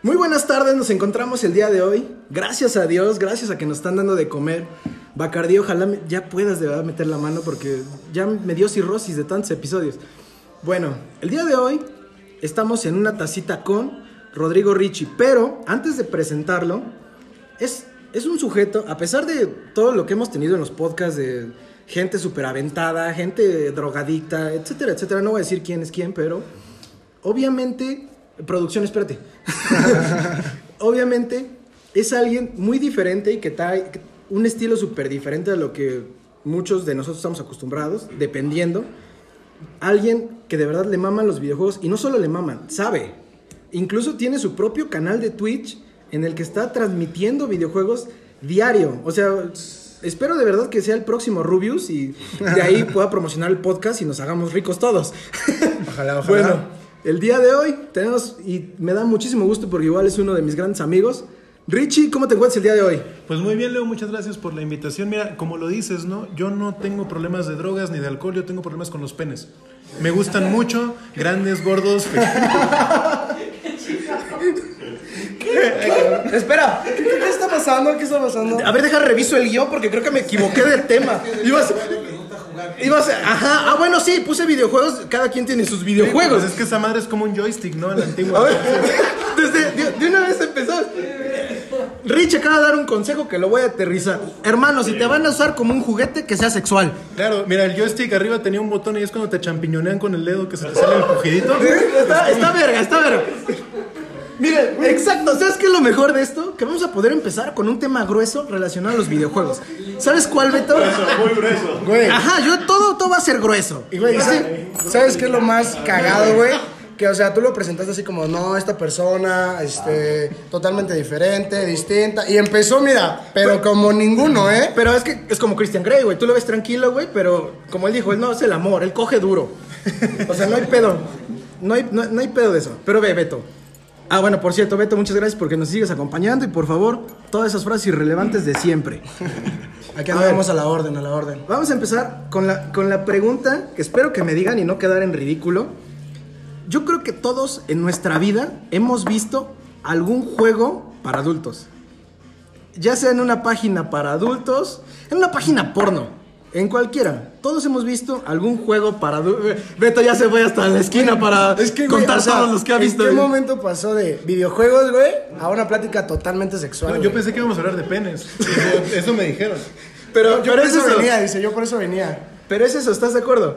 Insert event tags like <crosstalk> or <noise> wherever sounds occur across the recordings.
Muy buenas tardes, nos encontramos el día de hoy. Gracias a Dios, gracias a que nos están dando de comer. Bacardí, ojalá ya puedas de verdad meter la mano porque ya me dio cirrosis de tantos episodios. Bueno, el día de hoy estamos en una tacita con Rodrigo Ricci, pero antes de presentarlo, es, es un sujeto, a pesar de todo lo que hemos tenido en los podcasts de gente súper aventada, gente drogadicta, etcétera, etcétera, no voy a decir quién es quién, pero obviamente, producción, espérate. <laughs> obviamente es alguien muy diferente y que trae un estilo súper diferente a lo que muchos de nosotros estamos acostumbrados, dependiendo. Alguien que de verdad le maman los videojuegos y no solo le maman, sabe. Incluso tiene su propio canal de Twitch en el que está transmitiendo videojuegos diario. O sea, espero de verdad que sea el próximo Rubius y de ahí pueda promocionar el podcast y nos hagamos ricos todos. Ojalá, <laughs> ojalá. Bueno, el día de hoy tenemos, y me da muchísimo gusto porque igual es uno de mis grandes amigos. Richie, ¿cómo te encuentras el día de hoy? Pues muy bien, Leo, muchas gracias por la invitación. Mira, como lo dices, ¿no? Yo no tengo problemas de drogas ni de alcohol, yo tengo problemas con los penes. Me gustan mucho, grandes, gordos, pequeños. <laughs> Espera, ¿qué, qué- qué está pasando? ¿Qué está pasando? A ver, deja reviso el guion porque creo que me equivoqué del tema. Ibas, ibas, ajá, ah, bueno, sí, puse videojuegos, cada quien tiene sus videojuegos. Pues es que esa madre es como un joystick, ¿no? En la A antigua. ver, <laughs> desde, de, de una vez empezó. Rich acaba de dar un consejo que lo voy a aterrizar. Hermano, si te van a usar como un juguete, que sea sexual. Claro, mira, el joystick arriba tenía un botón y es cuando te champiñonean con el dedo que se te sale el pujidito. Está, está verga, está verga. Miren, exacto, ¿sabes qué es lo mejor de esto? Que vamos a poder empezar con un tema grueso relacionado a los videojuegos. ¿Sabes cuál, Beto? Güey, Ajá, yo todo, todo va a ser grueso. y güey, ¿sabes- ¿sabes qué es lo más cagado, güey? Que, o sea, tú lo presentaste así como, no, esta persona, este, totalmente diferente, distinta. Y empezó, mira, pero como ninguno, ¿eh? Pero es que es como Christian Grey, güey. Tú lo ves tranquilo, güey, pero como él dijo, él no es el amor, él coge duro. O sea, no hay pedo. No hay, no, no hay pedo de eso. Pero ve, Beto. Ah, bueno, por cierto, Beto, muchas gracias porque nos sigues acompañando y por favor, todas esas frases irrelevantes de siempre. <laughs> Aquí A andamos a la orden, a la orden. Vamos a empezar con la, con la pregunta que espero que me digan y no quedar en ridículo. Yo creo que todos en nuestra vida hemos visto algún juego para adultos. Ya sea en una página para adultos, en una página porno, en cualquiera. Todos hemos visto algún juego para. Beto ya se fue hasta la esquina para Es que, güey, contar o sea, todos los que ha visto. ¿En qué momento pasó de videojuegos, güey, a una plática totalmente sexual? No, güey? yo pensé que íbamos a hablar de penes. <laughs> Eso, eso me dijeron. Pero, yo pero por es eso eso. venía, dice, yo por eso venía. Pero es eso, ¿estás de acuerdo?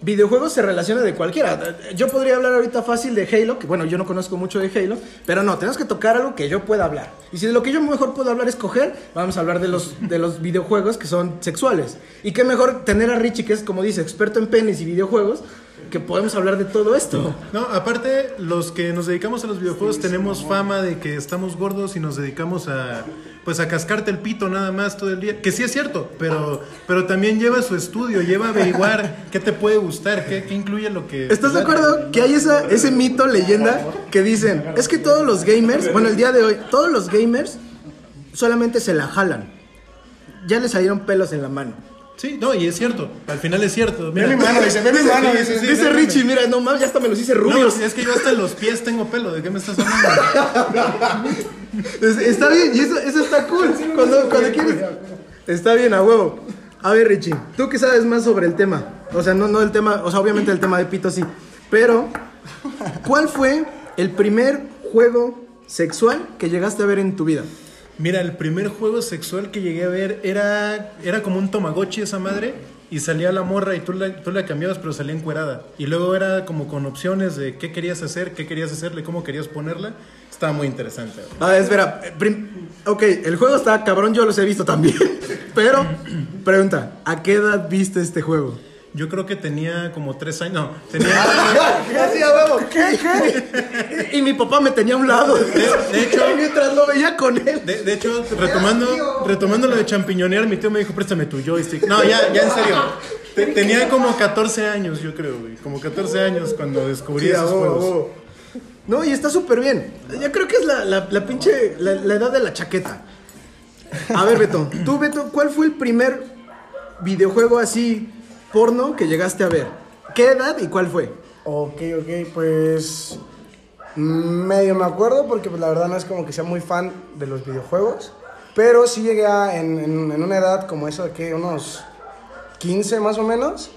Videojuegos se relaciona de cualquiera. Yo podría hablar ahorita fácil de Halo, que bueno, yo no conozco mucho de Halo, pero no, tenemos que tocar algo que yo pueda hablar. Y si de lo que yo mejor puedo hablar es coger, vamos a hablar de los, de los videojuegos que son sexuales. Y qué mejor tener a Richie, que es como dice, experto en penes y videojuegos, que podemos hablar de todo esto. No, aparte, los que nos dedicamos a los videojuegos tenemos fama de que estamos gordos y nos dedicamos a pues a cascarte el pito nada más todo el día. Que sí es cierto, pero, pero también lleva su estudio, lleva a averiguar <laughs> qué te puede gustar, qué, qué incluye lo que. ¿Estás de acuerdo que hay esa, ese mito, leyenda, que dicen, es que todos los gamers, bueno, el día de hoy, todos los gamers solamente se la jalan. Ya le salieron pelos en la mano. Sí, no, y es cierto. Al final es cierto. Ve mi mano, dice, ve mi mano, dice. sí, sí, Dice. Richie, mira, no mames, ya hasta me los hice No, rubios. es que yo hasta en los pies tengo pelo. ¿De qué me estás hablando? <laughs> Es- Está bien, y eso, eso está cool. Cuando, cuando quieres. Está bien, a huevo. A ver, Richie, ¿tú qué sabes más sobre el tema? O sea, no, no el tema, o sea, obviamente el tema de pito sí. Pero, ¿cuál fue el primer juego sexual que llegaste a ver en tu vida? Mira, el primer juego sexual que llegué a ver era, era como un Tamagotchi esa madre y salía la morra y tú la, tú la cambiabas pero salía encuerada. Y luego era como con opciones de qué querías hacer, qué querías hacerle, cómo querías ponerla. Estaba muy interesante. A ver, espera. eh, ok, el juego está cabrón, yo los he visto también. <laughs> Pero, pregunta, ¿a qué edad viste este juego? Yo creo que tenía como tres años. No, tenía... <laughs> <laughs> ¿Qué? ¿Qué? Y mi papá me tenía a un lado. de hecho- <laughs> mientras lo veía con él. De, de hecho, retomando, retomando lo de champiñonear, mi tío me dijo, préstame tu joystick. No, ya, ya en serio. Te- tenía como 14 años, yo creo, güey. Como 14 años cuando descubrí Sí, esos juegos. No, y está súper bien. Yo creo que es la, la, la pinche. La, la edad de la chaqueta. A ver, Beto. Tú, Beto, ¿cuál fue el primer videojuego así porno que llegaste a ver? ¿Qué edad y cuál fue? Ok, ok, pues. Medio me acuerdo porque pues, la verdad no es como que sea muy fan de los videojuegos. Pero sí llegué a, en, en- en una edad como eso de que unos 15 más o menos.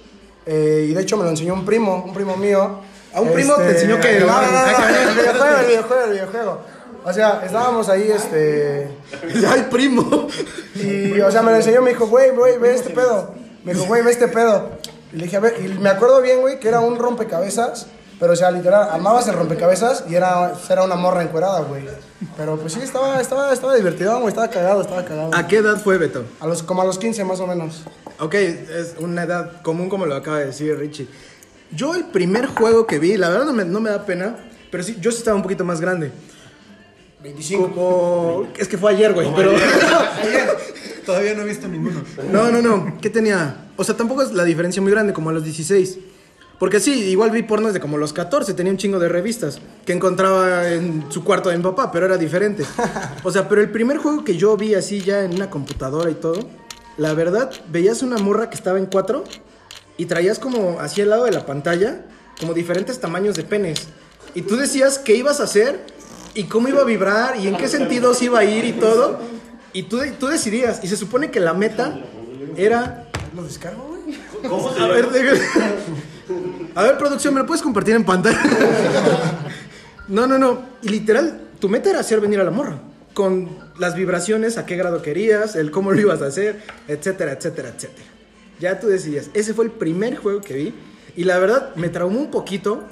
Eh, y de hecho me lo enseñó un primo, un primo mío. Este, ¿A un primo te enseñó que- No, no, no, no, el videojuego, el videojuego, el videojuego. O sea, estábamos ahí, este... <laughs> ¡Ay, primo! Y, o sea, me lo enseñó, me dijo, güey, güey, ve este pedo. Me dijo, güey, ve este pedo. Y le dije, a ver, y me acuerdo bien, güey, que era un rompecabezas. Pero, o sea, literal, armabas el rompecabezas y era, era una morra encuerada, güey. Pero, pues sí, estaba, estaba, estaba divertido, güey, estaba cagado, estaba cagado. ¿A qué edad fue, Beto? A los, como a los 15 más o menos. Ok, es una edad común como lo acaba de decir Richie. Yo el primer juego que vi, la verdad no me, no me da pena, pero sí, yo sí estaba un poquito más grande. 25. Como... Es que fue ayer, güey, pero... <laughs> Todavía no he visto ninguno. No, no, no. ¿Qué tenía? O sea, tampoco es la diferencia muy grande, como a los 16. Porque sí, igual vi pornos de como los 14, tenía un chingo de revistas que encontraba en su cuarto de mi papá, pero era diferente. O sea, pero el primer juego que yo vi así ya en una computadora y todo, la verdad, veías una morra que estaba en cuatro y traías como hacia el lado de la pantalla como diferentes tamaños de penes. Y tú decías qué ibas a hacer y cómo iba a vibrar y en qué sentidos iba a ir y todo. Y tú, tú decidías. Y se supone que la meta era ¿Lo descargo, güey? a ver, a ver, producción, ¿me lo puedes compartir en pantalla? No, no, no. Y literal, tu meta era hacer venir a la morra. Con las vibraciones, a qué grado querías, el cómo lo ibas a hacer, etcétera, etcétera, etcétera. Ya tú decidías. Ese fue el primer juego que vi. Y la verdad, me traumó un poquito.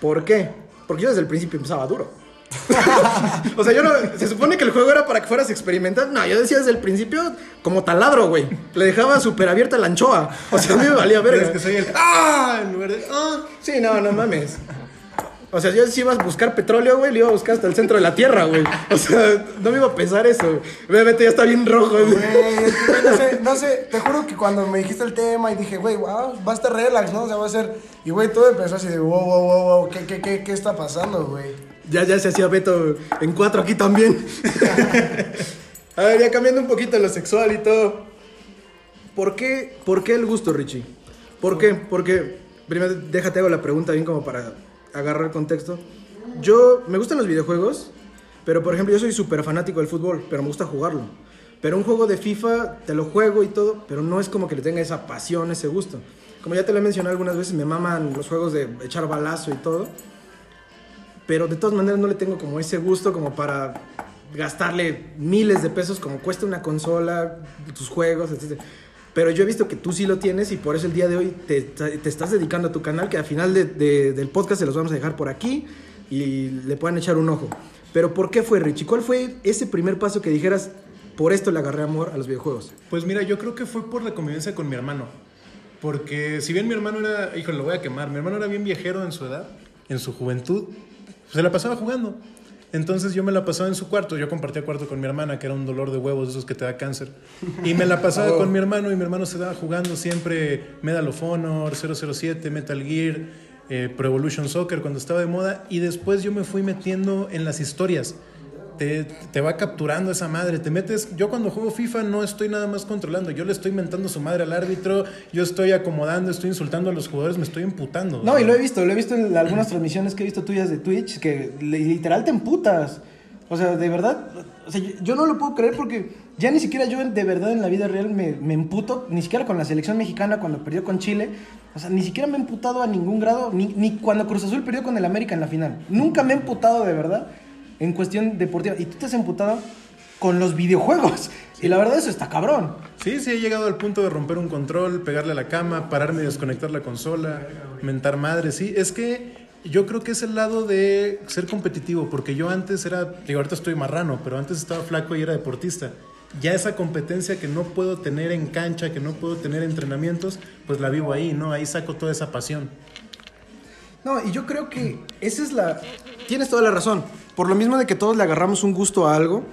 ¿Por qué? Porque yo desde el principio empezaba duro. <laughs> o sea, yo no. Se supone que el juego era para que fueras a experimentar. No, yo decía desde el principio como taladro, güey. Le dejaba súper abierta la anchoa. O sea, a mí me valía verga. Es que soy el ¡Ah! En lugar de ¡Ah! Sí, no, no mames. O sea, yo si iba a buscar petróleo, güey, le iba a buscar hasta el centro de la tierra, güey. O sea, no me iba a pensar eso. Obviamente ya está bien rojo. güey. No sé, no sé, te juro que cuando me dijiste el tema y dije, güey, wow, va a estar relax, ¿no? O sea, va a ser... Y, güey, todo empezó así de, wow, wow, wow, wow, ¿qué, qué, qué, qué está pasando, güey? Ya, ya se hacía Beto en cuatro aquí también. <laughs> a ver, ya cambiando un poquito lo sexual y todo. ¿Por qué, ¿Por qué el gusto, Richie? ¿Por qué? Porque, primero, déjate hago la pregunta bien como para agarrar contexto. Yo, me gustan los videojuegos, pero por ejemplo, yo soy súper fanático del fútbol, pero me gusta jugarlo. Pero un juego de FIFA, te lo juego y todo, pero no es como que le tenga esa pasión, ese gusto. Como ya te lo he mencionado algunas veces, me maman los juegos de echar balazo y todo pero de todas maneras no le tengo como ese gusto como para gastarle miles de pesos como cuesta una consola, tus juegos, etc. Pero yo he visto que tú sí lo tienes y por eso el día de hoy te, te estás dedicando a tu canal, que al final de- de- del podcast se los vamos a dejar por aquí y le puedan echar un ojo. Pero ¿por qué fue Richie? ¿Cuál fue ese primer paso que dijeras, por esto le agarré amor a los videojuegos? Pues mira, yo creo que fue por la convivencia con mi hermano. Porque si bien mi hermano era, híjole, lo voy a quemar, mi hermano era bien viajero en su edad, en su juventud, se la pasaba jugando. Entonces yo me la pasaba en su cuarto, yo compartía cuarto con mi hermana, que era un dolor de huevos esos que te da cáncer. Y me la pasaba <laughs> con mi hermano y mi hermano se daba jugando siempre Medal of Honor, 007, Metal Gear, eh, Pro Evolution Soccer cuando estaba de moda. Y después yo me fui metiendo en las historias te, te va capturando esa madre, te metes, yo cuando juego FIFA no estoy nada más controlando, yo le estoy mentando su madre al árbitro, yo estoy acomodando, estoy insultando a los jugadores, me estoy emputando. No, y lo he visto, lo he visto en algunas transmisiones que he visto tuyas de Twitch, que li- literal te emputas. O sea, de verdad, o sea, yo, yo no lo puedo creer porque ya ni siquiera yo de verdad en la vida real me, me emputo, ni siquiera con la selección mexicana cuando perdió con Chile. O sea, ni siquiera me he emputado a ningún grado, ni, ni cuando Cruz Azul perdió con el América en la final. Nunca me he emputado de verdad en cuestión deportiva. Y tú te has emputado con los videojuegos. Y la verdad eso está cabrón. Sí, sí, he llegado al punto de romper un control, pegarle a la cama, pararme y desconectar la consola, mentar madre, sí. Es que yo creo que es el lado de ser competitivo, porque yo antes era, digo, ahorita estoy marrano, pero antes estaba flaco y era deportista. Ya esa competencia que no puedo tener en cancha, que no puedo tener entrenamientos, pues la vivo ahí, ¿no? Ahí saco toda esa pasión. No, y yo creo que esa es la... Tienes toda la razón. Por lo mismo de que todos le agarramos un gusto a algo,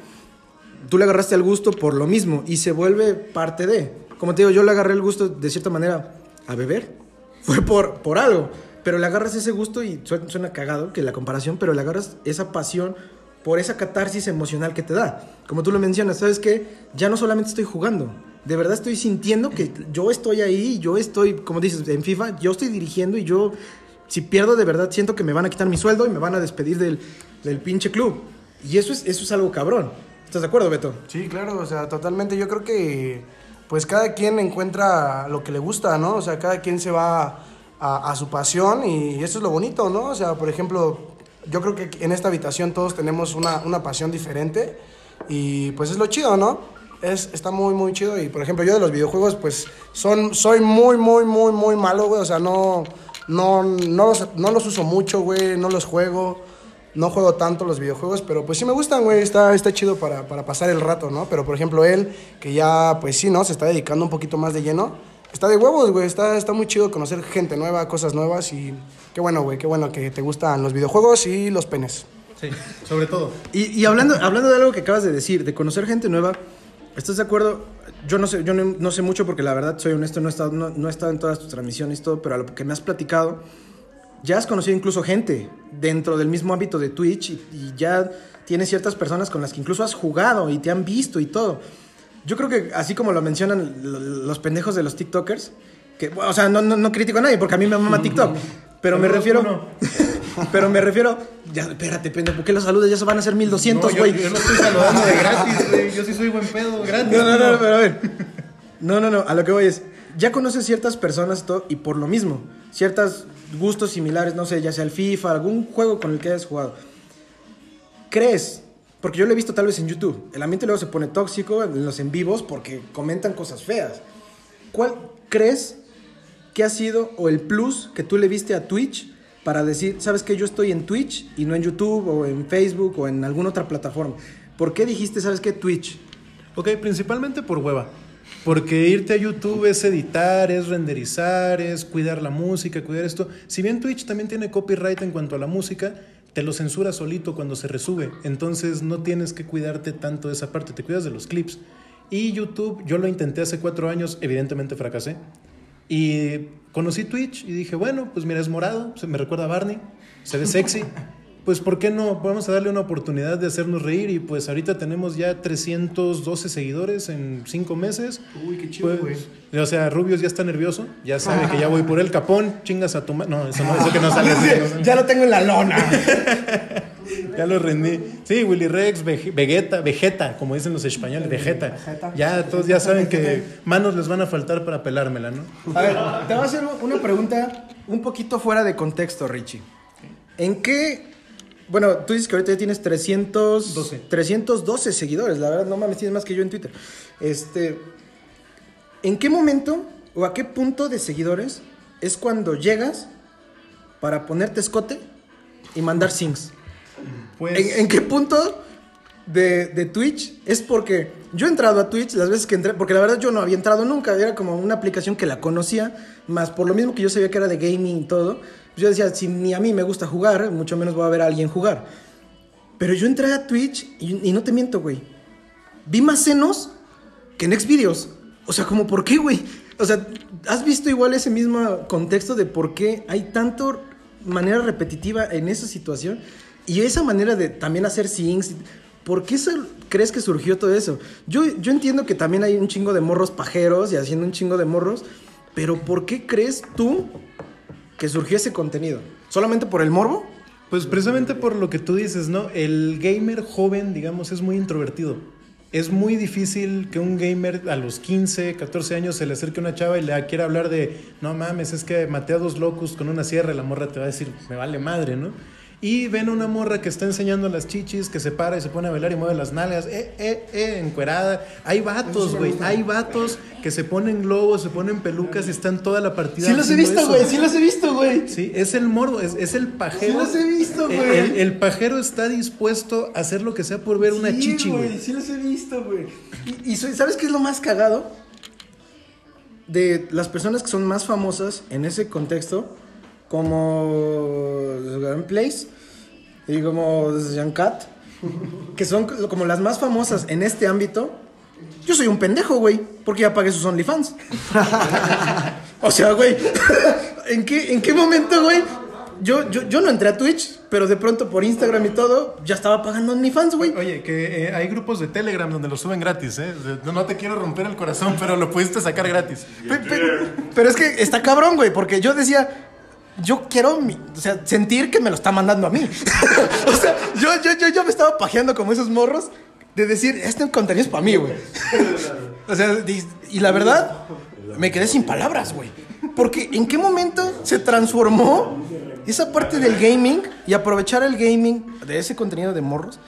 tú le agarraste al gusto por lo mismo y se vuelve parte de. Como te digo, yo le agarré el gusto de cierta manera a beber. <laughs> Fue por, por algo. Pero le agarras ese gusto y suena, suena cagado que la comparación, pero le agarras esa pasión por esa catarsis emocional que te da. Como tú lo mencionas, ¿sabes qué? Ya no solamente estoy jugando. De verdad estoy sintiendo que yo estoy ahí, yo estoy, como dices, en FIFA, yo estoy dirigiendo y yo si pierdo de verdad, siento que me van a quitar mi sueldo y me van a despedir del, del pinche club. Y eso es, eso es algo cabrón. ¿Estás de acuerdo, Beto? Sí, claro, o sea, totalmente. Yo creo que pues cada quien encuentra lo que le gusta, ¿no? O sea, cada quien se va a, su pasión y eso es lo bonito, ¿no? O sea, por ejemplo, yo creo que en esta habitación todos tenemos una, una pasión diferente y pues es lo chido, ¿no? Es, está muy, muy chido y por ejemplo yo de los videojuegos pues son, soy muy, muy, muy, muy malo, güey. O sea, no, no, no, los, no los uso mucho, güey, no los juego. No juego tanto los videojuegos, pero pues sí me gustan, güey. Está, está chido para, para pasar el rato, ¿no? Pero por ejemplo, él, que ya, pues sí, ¿no? Se está dedicando un poquito más de lleno. Está de huevos, güey. Está, está muy chido conocer gente nueva, cosas nuevas y qué bueno, güey. Qué bueno que te gustan los videojuegos y los penes. Sí, sobre todo. Y, y hablando, hablando de algo que acabas de decir, de conocer gente nueva, ¿estás de acuerdo? Yo no sé, yo no, no sé mucho porque la verdad, soy honesto, no he, estado, no, no he estado en todas tus transmisiones y todo, pero a lo que me has platicado, ya has conocido incluso gente dentro del mismo ámbito de Twitch y, y ya tienes ciertas personas con las que incluso has jugado y te han visto y todo. Yo creo que así como lo mencionan lo- los pendejos de los TikTokers, que, o sea, no, no, no critico a nadie porque a mí me mama <laughs> TikTok, pero me refiero... Pero me refiero... Ya, espérate, pendejo, ¿por qué los saludas? Ya se van a hacer 1200, No, güey. yo, yo no estoy saludando de gratis, güey. Yo sí soy buen pedo, gratis. No, no, no, no. pero a ver. No, no, no, a lo que voy es, ya conoces ciertas personas todo, y por lo mismo, ciertos gustos similares, no sé, ya sea el FIFA, algún juego con el que hayas jugado. ¿Crees? Porque yo lo he visto tal vez en YouTube. El ambiente luego se pone tóxico en los en vivos porque comentan cosas feas. ¿Cuál crees que ha sido o el plus que tú le viste a Twitch para decir, sabes que yo estoy en Twitch y no en YouTube o en Facebook o en alguna otra plataforma? ¿Por qué dijiste, sabes qué, Twitch? Ok, principalmente por hueva. Porque irte a YouTube es editar, es renderizar, es cuidar la música, cuidar esto. Si bien Twitch también tiene copyright en cuanto a la música, te lo censura solito cuando se resube. Entonces no tienes que cuidarte tanto de esa parte, te cuidas de los clips. Y YouTube, yo lo intenté hace cuatro años, evidentemente fracasé. Y conocí Twitch y dije, bueno, pues mira, es morado, se me recuerda a Barney, se ve sexy. <laughs> Pues, ¿por qué no? Vamos a darle una oportunidad de hacernos reír. Y pues, ahorita tenemos ya 312 seguidores en cinco meses. Uy, qué chido, Pues, o sea, Rubios ya está nervioso. Ya sabe que ya voy por el <laughs> capón. Chingas a tu No, eso no, eso que no sale. <laughs> así, no sale. Ya lo tengo en la lona. Ya lo rendí. Sí, Willy Rex, Vege- Vegeta, Vegeta, como dicen los españoles, Vegeta. Vegeta. Ya todos ya saben que manos les van a faltar para pelármela, ¿no? A ver, te voy a hacer una pregunta un poquito fuera de contexto, Richie. ¿En qué... Bueno, tú dices que ahorita ya tienes 300, 12. 312 seguidores, la verdad, no mames, tienes más que yo en Twitter. Este, ¿En qué momento o a qué punto de seguidores es cuando llegas para ponerte escote y mandar sings? <laughs> Pues, ¿En, en qué punto de, de Twitch? Es porque yo he entrado a Twitch las veces que entré, porque la verdad yo no había entrado nunca, era como una aplicación que la conocía, más por lo mismo que yo sabía que era de gaming y todo, pues yo decía, si ni a mí me gusta jugar, mucho menos voy a ver a alguien jugar. Pero yo entré a Twitch y, y no te miento, güey. Vi más senos que en Xvideos. O sea, como, ¿por qué, güey? O sea, ¿has visto igual ese mismo contexto de por qué hay tanto manera repetitiva en esa situación? Y esa manera de también hacer sings. ¿Por qué crees que surgió todo eso? Yo, yo entiendo que también hay un chingo de morros pajeros y haciendo un chingo de morros, pero ¿por qué crees tú que surgió ese contenido? ¿Solamente por el morbo? Pues precisamente por lo que tú dices, ¿no? El gamer joven, digamos, es muy introvertido. Es muy difícil que un gamer a los 15, 14 años se le acerque a una chava y le quiera hablar de, no mames, es que maté a dos locos con una sierra la morra te va a decir, me vale madre, ¿no? Y ven una morra que está enseñando las chichis, que se para y se pone a bailar y mueve las nalgas, eh, eh, eh, encuerada. Hay vatos, güey, hay vatos que se ponen globos, se ponen pelucas y están toda la partida. Sí los he visto, güey, sí los he visto, güey. Sí, es el morbo, es, es el pajero. Sí los he visto, güey. El, el pajero está dispuesto a hacer lo que sea por ver una chichi, güey. Sí, los he visto, güey. Y, y soy- ¿sabes qué es lo más cagado? De las personas que son más famosas en ese contexto, como Grand Place y como Jean Cat, que son como las más famosas en este ámbito. Yo soy un pendejo, güey, porque ya pagué sus OnlyFans. <laughs> o sea, güey, <laughs> ¿en qué, ¿en qué momento, güey? Yo, yo, yo no entré a Twitch, pero de pronto por Instagram y todo, ya estaba pagando OnlyFans, güey. Oye, que eh, hay grupos de Telegram donde lo suben gratis, ¿eh? No, no te quiero romper el corazón, pero lo pudiste sacar gratis. Pe- Pero, pero es que está cabrón, güey, porque yo decía, yo quiero o sea, sentir que me lo está mandando a mí. <laughs> o sea, yo, yo, yo, yo me estaba pajeando como esos morros de decir, este contenido es para mí, güey. <laughs> o sea, y la verdad, me quedé sin palabras, güey. Porque en qué momento se transformó esa parte del gaming y aprovechar el gaming de ese contenido de morros,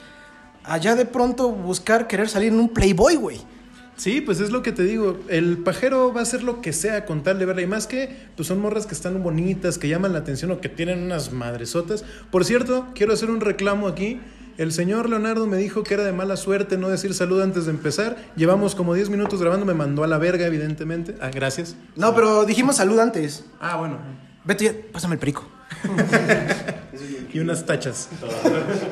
allá de pronto buscar querer salir en un Playboy, güey. Sí, pues es lo que te digo. El pajero va a hacer lo que sea con tal de verla. Y más que, pues son morras que están bonitas, que llaman la atención o que tienen unas madresotas. Por cierto, quiero hacer un reclamo aquí. El señor Leonardo me dijo que era de mala suerte no decir salud antes de empezar. Llevamos como 10 minutos grabando, me mandó a la verga, evidentemente. Ah, gracias. No, pero dijimos salud antes. Ah, bueno. Beto, ya, pásame el perico. <laughs> Y unas tachas.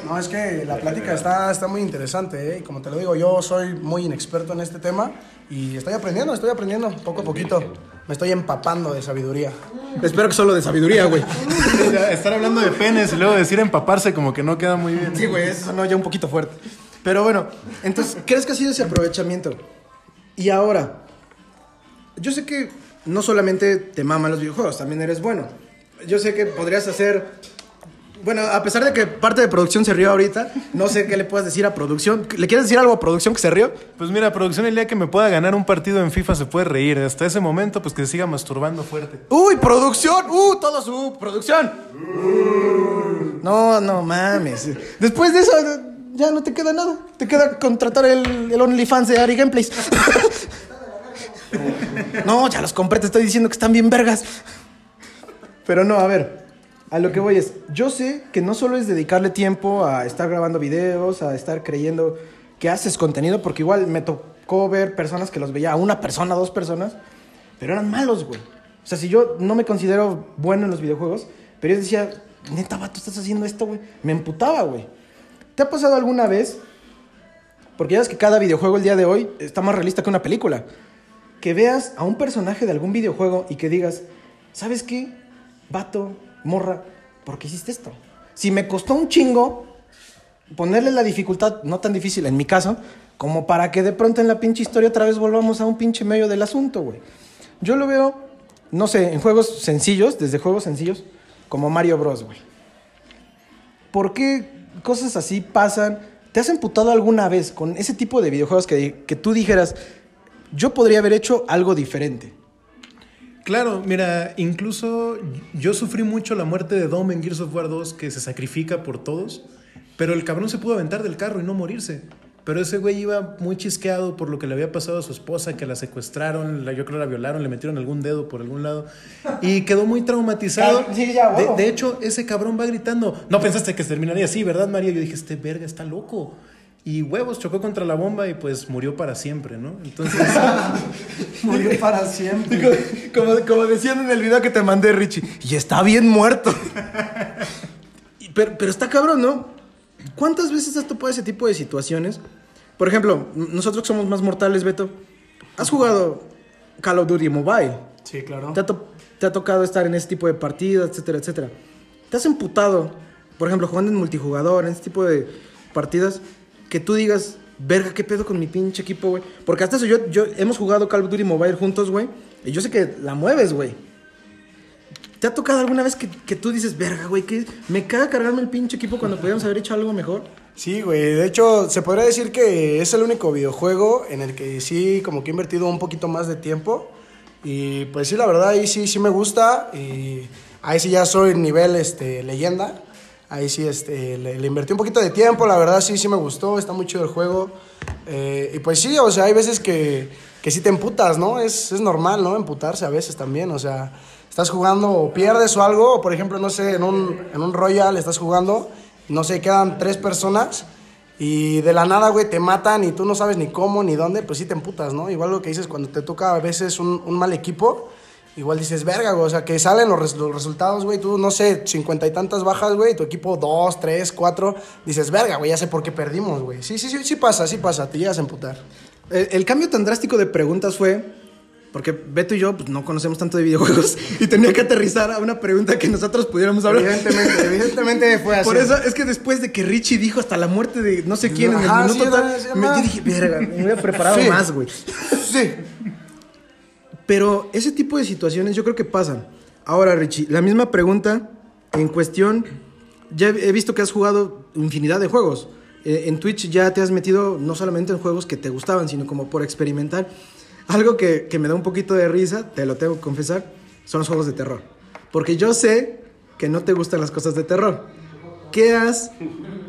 No, es que la plática está, está muy interesante, ¿eh? Y como te lo digo, yo soy muy inexperto en este tema y estoy aprendiendo, estoy aprendiendo poco a poquito. Me estoy empapando de sabiduría. <laughs> Espero que solo de sabiduría, güey. Estar hablando de penes y luego decir empaparse como que no queda muy bien. Sí, güey, eso sonó ya un poquito fuerte. Pero bueno, entonces, ¿crees que ha sido ese aprovechamiento? Y ahora, yo sé que no solamente te maman los videojuegos, también eres bueno. Yo sé que podrías hacer... Bueno, a pesar de que parte de producción se rió ahorita, no sé qué le puedas decir a producción. ¿Le quieres decir algo a producción que se rió? Pues mira, producción, el día que me pueda ganar un partido en FIFA se puede reír. Hasta ese momento, pues que se siga masturbando fuerte. ¡Uy, producción! ¡Uh, todo su producción! No, no mames. Después de eso, ya no te queda nada. Te queda contratar el, el OnlyFans de Ari Gameplays. <laughs> No, ya los compré, te estoy diciendo que están bien vergas. Pero no, a ver, a lo que voy es, yo sé que no solo es dedicarle tiempo a estar grabando videos, a estar creyendo que haces contenido, porque igual me tocó ver personas que los veía a una persona, dos personas, pero eran malos, güey. O sea, si yo no me considero bueno en los videojuegos, pero yo decía, neta, vato, estás haciendo esto, güey. Me emputaba, güey. ¿Te ha pasado alguna vez? Porque ya ves que cada videojuego el día de hoy está más realista que una película. Que veas a un personaje de algún videojuego y que digas, ¿sabes qué? Vato, morra, ¿por qué hiciste esto? Si me costó un chingo ponerle la dificultad, no tan difícil en mi caso, como para que de pronto en la pinche historia otra vez volvamos a un pinche medio del asunto, güey. Yo lo veo, no sé, en juegos sencillos, desde juegos sencillos, como Mario Bros, güey. ¿Por qué cosas así pasan? ¿Te has emputado alguna vez con ese tipo de videojuegos que, que tú dijeras, yo podría haber hecho algo diferente? Claro, mira, incluso yo sufrí mucho la muerte de Dom en Gears of War 2, que se sacrifica por todos, pero el cabrón se pudo aventar del carro y no morirse. Pero ese güey iba muy chisqueado por lo que le había pasado a su esposa, que la secuestraron, la, yo creo la violaron, le metieron algún dedo por algún lado y <laughs> quedó muy traumatizado. Sí, ya, de, hecho, ese cabrón va gritando, no pensaste que se terminaría así, ¿verdad, María? Yo dije, este verga está loco. Y huevos, chocó contra la bomba y pues murió para siempre, ¿no? Entonces... <laughs> Murió para siempre. Como, como decían en el video que te mandé, Richie. Y está bien muerto. Y- pero, pero está cabrón, ¿no? ¿Cuántas veces has topado ese tipo de situaciones? Por ejemplo, nosotros que somos más mortales, Beto. ¿Has jugado Call of Duty Mobile? Sí, claro. ¿Te ha, to- te ha tocado estar en ese tipo de partidas, etcétera, etcétera? ¿Te has emputado, por ejemplo, jugando en multijugador, en este tipo de partidas, que tú digas, verga, ¿qué pedo con mi pinche equipo, güey? Porque hasta eso yo, yo hemos jugado Call of Duty Mobile juntos, güey, y yo sé que la mueves, güey. ¿Te ha tocado alguna vez que, que tú dices, verga, güey, que me caga cargarme el pinche equipo cuando podíamos haber hecho algo mejor? Sí, güey. De hecho, se podría decir que es el único videojuego en el que sí, como que he invertido un poquito más de tiempo. Y pues sí, la verdad, ahí sí, sí me gusta. Y ahí sí ya soy nivel este, leyenda. Ahí sí este, le, le invertí un poquito de tiempo, la verdad sí, sí me gustó, está muy chido el juego. Eh, y pues sí, o sea, hay veces que, que sí te emputas, ¿no? Es, es normal, ¿no? Emputarse a veces también, o sea, estás jugando o pierdes o algo, por ejemplo, no sé, en un, en un Royal estás jugando, no sé, quedan tres personas y de la nada, güey, te matan y tú no sabes ni cómo ni dónde, pues sí te emputas, ¿no? Igual lo que dices cuando te toca a veces un, un mal equipo, igual dices, verga, güey, o sea, que salen los, res- los resultados, güey, tú, no sé, cincuenta y tantas bajas, güey, tu equipo dos, tres, cuatro, dices, verga, güey, ya sé por qué perdimos, güey. Sí, sí, sí, sí pasa, sí pasa, te llegas a emputar. El, el cambio tan drástico de preguntas fue porque Beto y yo pues, no conocemos tanto de videojuegos <laughs> y tenía que aterrizar a una pregunta que nosotros pudiéramos hablar. Evidentemente, evidentemente fue <laughs> así. Por eso es que después de que Richie dijo hasta la muerte de no sé quién en el minuto sí, tal, sí, me- yo dije, verga, me hubiera preparado Sí. más, güey. Sí. Pero ese tipo de situaciones yo creo que pasan. Ahora, Richie, la misma pregunta en cuestión. Ya he visto que has jugado infinidad de juegos. Eh, en Twitch ya te has metido no solamente en juegos que te gustaban, sino como por experimentar. Algo que, que me da un poquito de risa, te lo tengo que confesar, son los juegos de terror. Porque yo sé que no te gustan las cosas de terror. ¿Qué has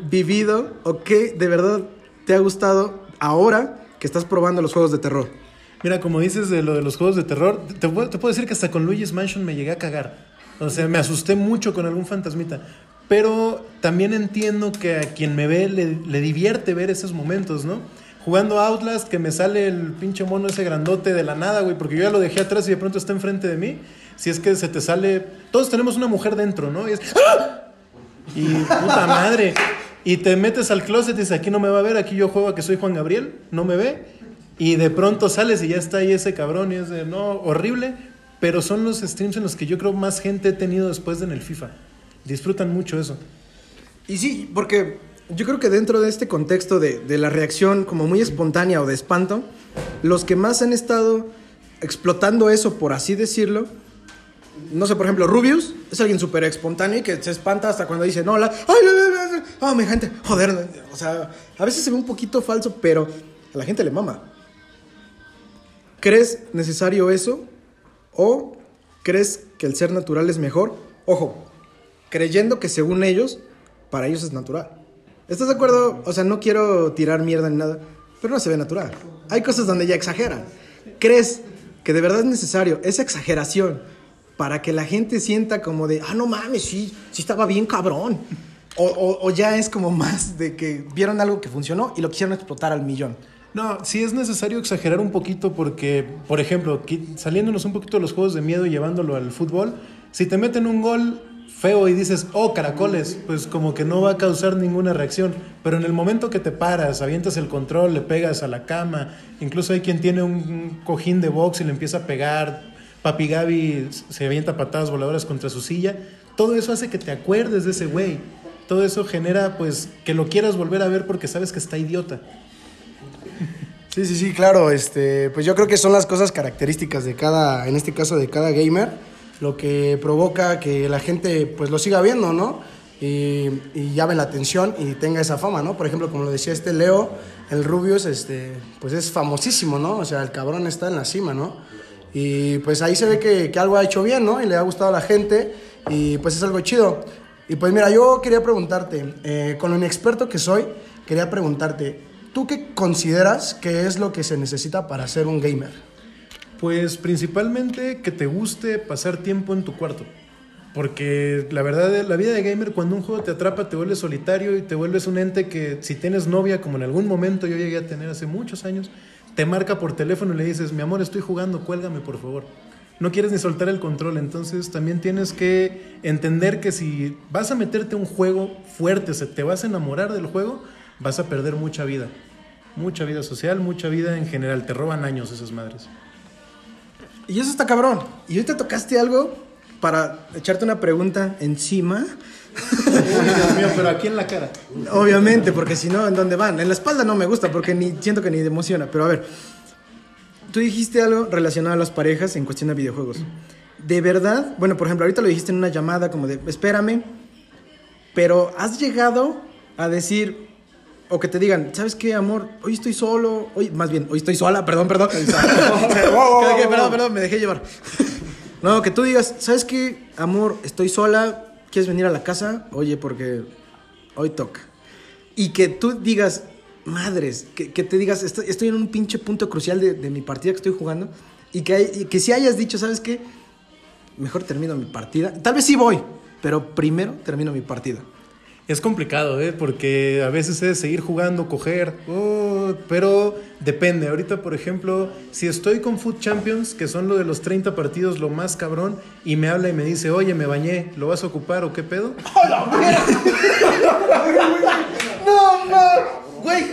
vivido o qué de verdad te ha gustado ahora que estás probando los juegos de terror? Mira, como dices de lo de los juegos de terror, te, puedo- decir que hasta con Luigi's Mansion me llegué a cagar. O sea, me asusté mucho con algún fantasmita. Pero también entiendo que a quien me ve le, le divierte ver esos momentos, ¿no? Jugando Outlast, que me sale el pinche mono ese grandote de la nada, güey, porque yo ya lo dejé atrás y de pronto está enfrente de mí. Si es que se te sale. Todos tenemos una mujer dentro, ¿no? Y es. ¡Ah! Y puta madre. Y te metes al closet y dices, aquí no me va a ver, aquí yo juego a que soy Juan Gabriel, no me ve. Y de pronto sales y ya está ahí ese cabrón y es de, no, horrible. Pero son los streams en los que yo creo más gente he tenido después de en el FIFA. Disfrutan mucho eso. Y sí, porque yo creo que dentro de este contexto de, de la reacción como muy espontánea o de espanto, los que más han estado explotando eso, por así decirlo, no sé, por ejemplo, Rubius es alguien súper espontáneo y que se espanta hasta cuando dice, no, la, ay, la, la, la, oh, mi gente, joder, o sea, a veces se ve un poquito falso, pero a la gente le mama. ¿Crees necesario eso? ¿O crees que el ser natural es mejor? Ojo, creyendo que según ellos, para ellos es natural. ¿Estás de acuerdo? O sea, no quiero tirar mierda ni nada, pero no se ve natural. Hay cosas donde ya exageran. ¿Crees que de verdad es necesario esa exageración para que la gente sienta como de, ah, no mames, sí, sí estaba bien cabrón? O, o- o ya es como más de que vieron algo que funcionó y lo quisieron explotar al millón. No, sí es necesario exagerar un poquito porque, por ejemplo, saliéndonos un poquito de los juegos de miedo y llevándolo al fútbol, si te meten un gol feo y dices, oh, caracoles, pues como que no va a causar ninguna reacción. Pero en el momento que te paras, avientas el control, le pegas a la cama, incluso hay quien tiene un cojín de box y le empieza a pegar, Papi Gaby se avienta patadas voladoras contra su silla, todo eso hace que te acuerdes de ese güey. Todo eso genera, pues, que lo quieras volver a ver porque sabes que está idiota. Sí, sí, sí, claro. Este, pues yo creo que son las cosas características de cada, en este caso de cada gamer, lo que provoca que la gente pues lo siga viendo, ¿no? Y, y llame la atención y tenga esa fama, ¿no? Por ejemplo, como lo decía este Leo, el Rubius, este, pues es famosísimo, ¿no? O sea, el cabrón está en la cima, ¿no? Y pues ahí se ve que, que algo ha hecho bien, ¿no? Y le ha gustado a la gente y pues es algo chido. Y pues mira, yo quería preguntarte, eh, con lo inexperto que soy, quería preguntarte, ¿tú qué consideras que es lo que se necesita para ser un gamer? Pues principalmente que te guste pasar tiempo en tu cuarto. Porque la verdad, la vida de gamer, cuando un juego te atrapa, te vuelves solitario y te vuelves un ente que si tienes novia, como en algún momento yo llegué a tener hace muchos años, te marca por teléfono y le dices, mi amor, estoy jugando, cuélgame por favor. No quieres ni soltar el control, entonces también tienes que entender que si vas a meterte a un juego fuerte, se te vas a enamorar del juego, vas a perder mucha vida. Mucha vida social, mucha vida en general. Te roban años esas madres. Y eso está cabrón. Y ahorita tocaste algo para echarte una pregunta encima. Uy, Dios mío, pero aquí en la cara. Obviamente, porque si no, ¿en dónde van? En la espalda no me gusta porque ni siento que ni te emociona. Pero a ver, tú dijiste algo relacionado a las parejas en cuestión de videojuegos. De verdad, bueno, por ejemplo, ahorita lo dijiste en una llamada como de, espérame, pero has llegado a decir, o que te digan, ¿sabes qué, amor? Hoy estoy solo, hoy, más bien, hoy estoy sola, perdón, perdón. <laughs> Perdón, perdón, me dejé llevar. No, que tú digas, ¿sabes qué, amor? Estoy sola, ¿quieres venir a la casa? Oye, porque hoy toca. Y que tú digas, madres, que, que te digas, estoy, estoy en un pinche punto crucial de, de mi partida que estoy jugando. Y que, hay- y que si hayas dicho, ¿sabes qué? Mejor termino mi partida. Tal vez sí voy, pero primero termino mi partida. Es complicado, ¿eh? Porque a veces es seguir jugando, coger, oh, pero depende. Ahorita, por ejemplo, si estoy con Food Champions, que son lo de los 30 partidos, lo más cabrón, y me habla y me dice, oye, me bañé, ¿lo vas a ocupar o qué pedo? <laughs> <laughs> No, no, güey.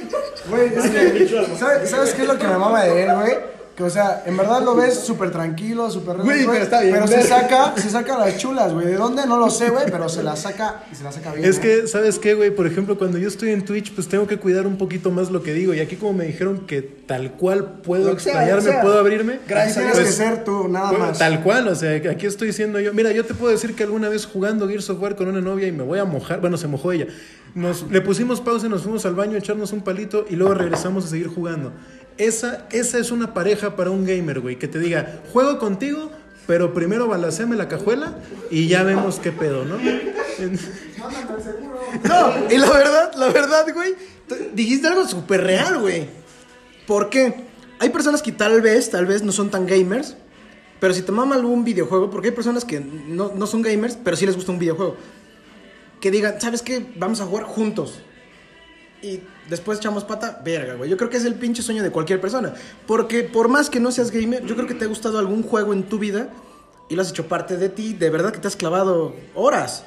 Güey, es que, <laughs> ¿sabes, ¿sabes qué es lo que me mama de él, güey? Que, o sea, en verdad lo ves súper tranquilo, súper Güey, pero está bien, Pero se saca, se saca las chulas, güey. ¿De dónde? No lo sé, güey, pero se las saca y se las saca bien. Es ¿eh? que, ¿sabes qué, güey? Por ejemplo, cuando yo estoy en Twitch, pues tengo que cuidar un poquito más lo que digo. Y aquí como me dijeron que tal cual puedo sea, explayarme, sea. puedo abrirme. Gracias, tienes pues, que ser tú, nada pues, más. Tal cual, o sea, aquí estoy siendo yo. Mira, yo te puedo decir que alguna vez jugando Gears of War con una novia y me voy a mojar, bueno, se mojó ella. Nos, le pusimos pausa, nos fuimos al baño a echarnos un palito y luego regresamos a seguir jugando. Esa, esa es una pareja para un gamer, güey, que te diga, juego contigo, pero primero balacéame la cajuela y ya vemos qué pedo, ¿no? No, <laughs> y la verdad, la verdad, güey, dijiste algo súper real, güey. ¿Por qué? Hay personas que tal vez, tal vez no son tan gamers, pero si te mama algún videojuego, porque hay personas que no, no son gamers, pero sí les gusta un videojuego, que digan, ¿sabes qué? Vamos a jugar juntos. Y después echamos pata, verga, güey. Yo creo que es el pinche sueño de cualquier persona. Porque por más que no seas gamer, yo creo que te ha gustado algún juego en tu vida y lo has hecho parte de ti. De verdad que te has clavado horas.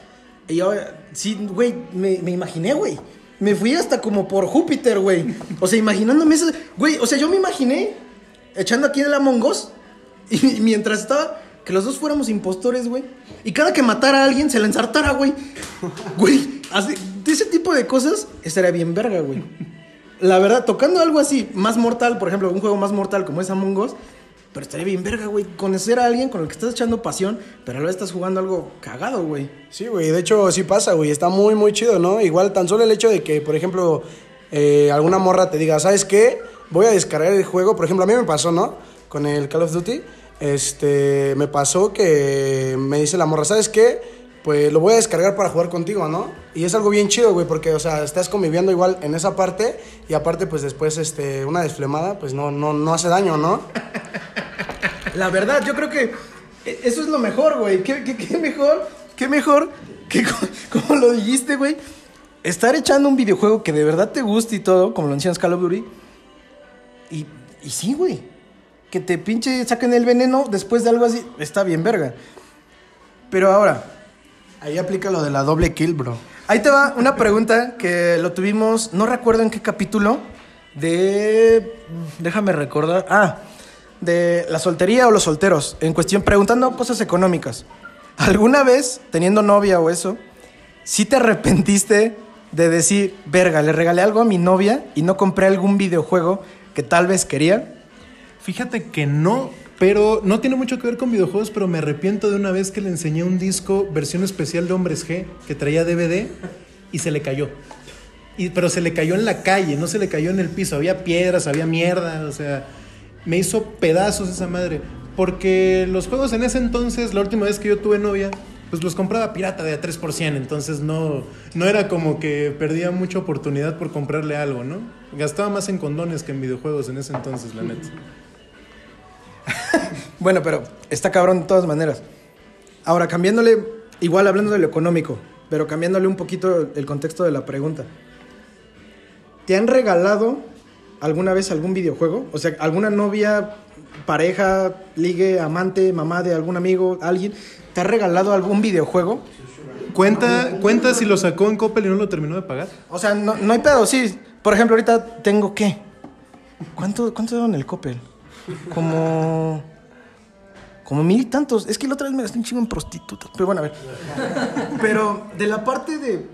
Y yo, sí, güey, me, me imaginé, güey. Me fui hasta como por Júpiter, güey. O sea, imaginándome eso. Güey, o sea, yo me imaginé echando aquí en el Among Us. Y, mientras estaba, que los dos fuéramos impostores, güey. Y cada que matara a alguien se la ensartara, güey. Güey, ese tipo de cosas estaría bien verga, güey. La verdad, tocando algo así, más mortal, por ejemplo, un juego más mortal como es Among Us, pero estaría bien verga, güey. Conocer a alguien con el que estás echando pasión, pero a la vez estás jugando algo cagado, güey. Sí, güey, de hecho sí pasa, güey, está muy, muy chido, ¿no? Igual tan solo el hecho de que, por ejemplo, eh, alguna morra te diga, ¿sabes qué? Voy a descargar el juego, por ejemplo, a mí me pasó, ¿no? Con el Call of Duty, este, me pasó que me dice la morra, ¿sabes qué? Pues lo voy a descargar para jugar contigo, ¿no? Y es algo bien chido, güey, porque, o sea, estás conviviendo igual en esa parte y aparte, pues después, este, una desflemada, pues no, no, no hace daño, ¿no? <laughs> La verdad, yo creo que e- eso es lo mejor, güey. ¿Qué, qué, mejor? ¿Qué mejor? Que co- <laughs> como lo dijiste, güey. Estar echando un videojuego que de verdad te guste y todo, como lo mencionas Call of Duty. Y, y sí, güey. Que te pinche saquen el veneno después de algo así. Está bien, verga. Pero ahora, Ahí aplica lo de la doble kill, bro. Ahí te va una pregunta que lo tuvimos, no recuerdo en qué capítulo, de... Déjame recordar. Ah, de la soltería o los solteros. En cuestión, preguntando cosas económicas. ¿Alguna vez, teniendo novia o eso, sí te arrepentiste de decir, verga, le regalé algo a mi novia y no compré algún videojuego que tal vez quería? Fíjate que no, pero no tiene mucho que ver con videojuegos, pero me arrepiento de una vez que le enseñé un disco versión especial de Hombres G que traía DVD y se le cayó. Y, pero se le cayó en la calle, no se le cayó en el piso. Había piedras, había mierda, o sea, me hizo pedazos esa madre. Porque los juegos en ese entonces, la última vez que yo tuve novia, pues los compraba pirata de a 3%, entonces no, no era como que perdía mucha oportunidad por comprarle algo, ¿no? Gastaba más en condones que en videojuegos en ese entonces, la neta. <laughs> Bueno, pero está cabrón de todas maneras. Ahora, cambiándole, igual hablando de lo económico, pero cambiándole un poquito el contexto de la pregunta. ¿Te han regalado alguna vez algún videojuego? O sea, alguna novia, pareja, ligue, amante, mamá de algún amigo, alguien, ¿te ha regalado algún videojuego? Cuenta, cuenta si lo sacó en Coppel y no lo terminó de pagar. O sea, no, no hay pedo, sí. Por ejemplo, ahorita tengo qué? ¿Cuánto, cuánto dieron el Coppel? Como. Como mil y tantos. Es que la otra vez me gasté un chingo en prostitutas. Pero bueno, a ver. Pero de la parte de,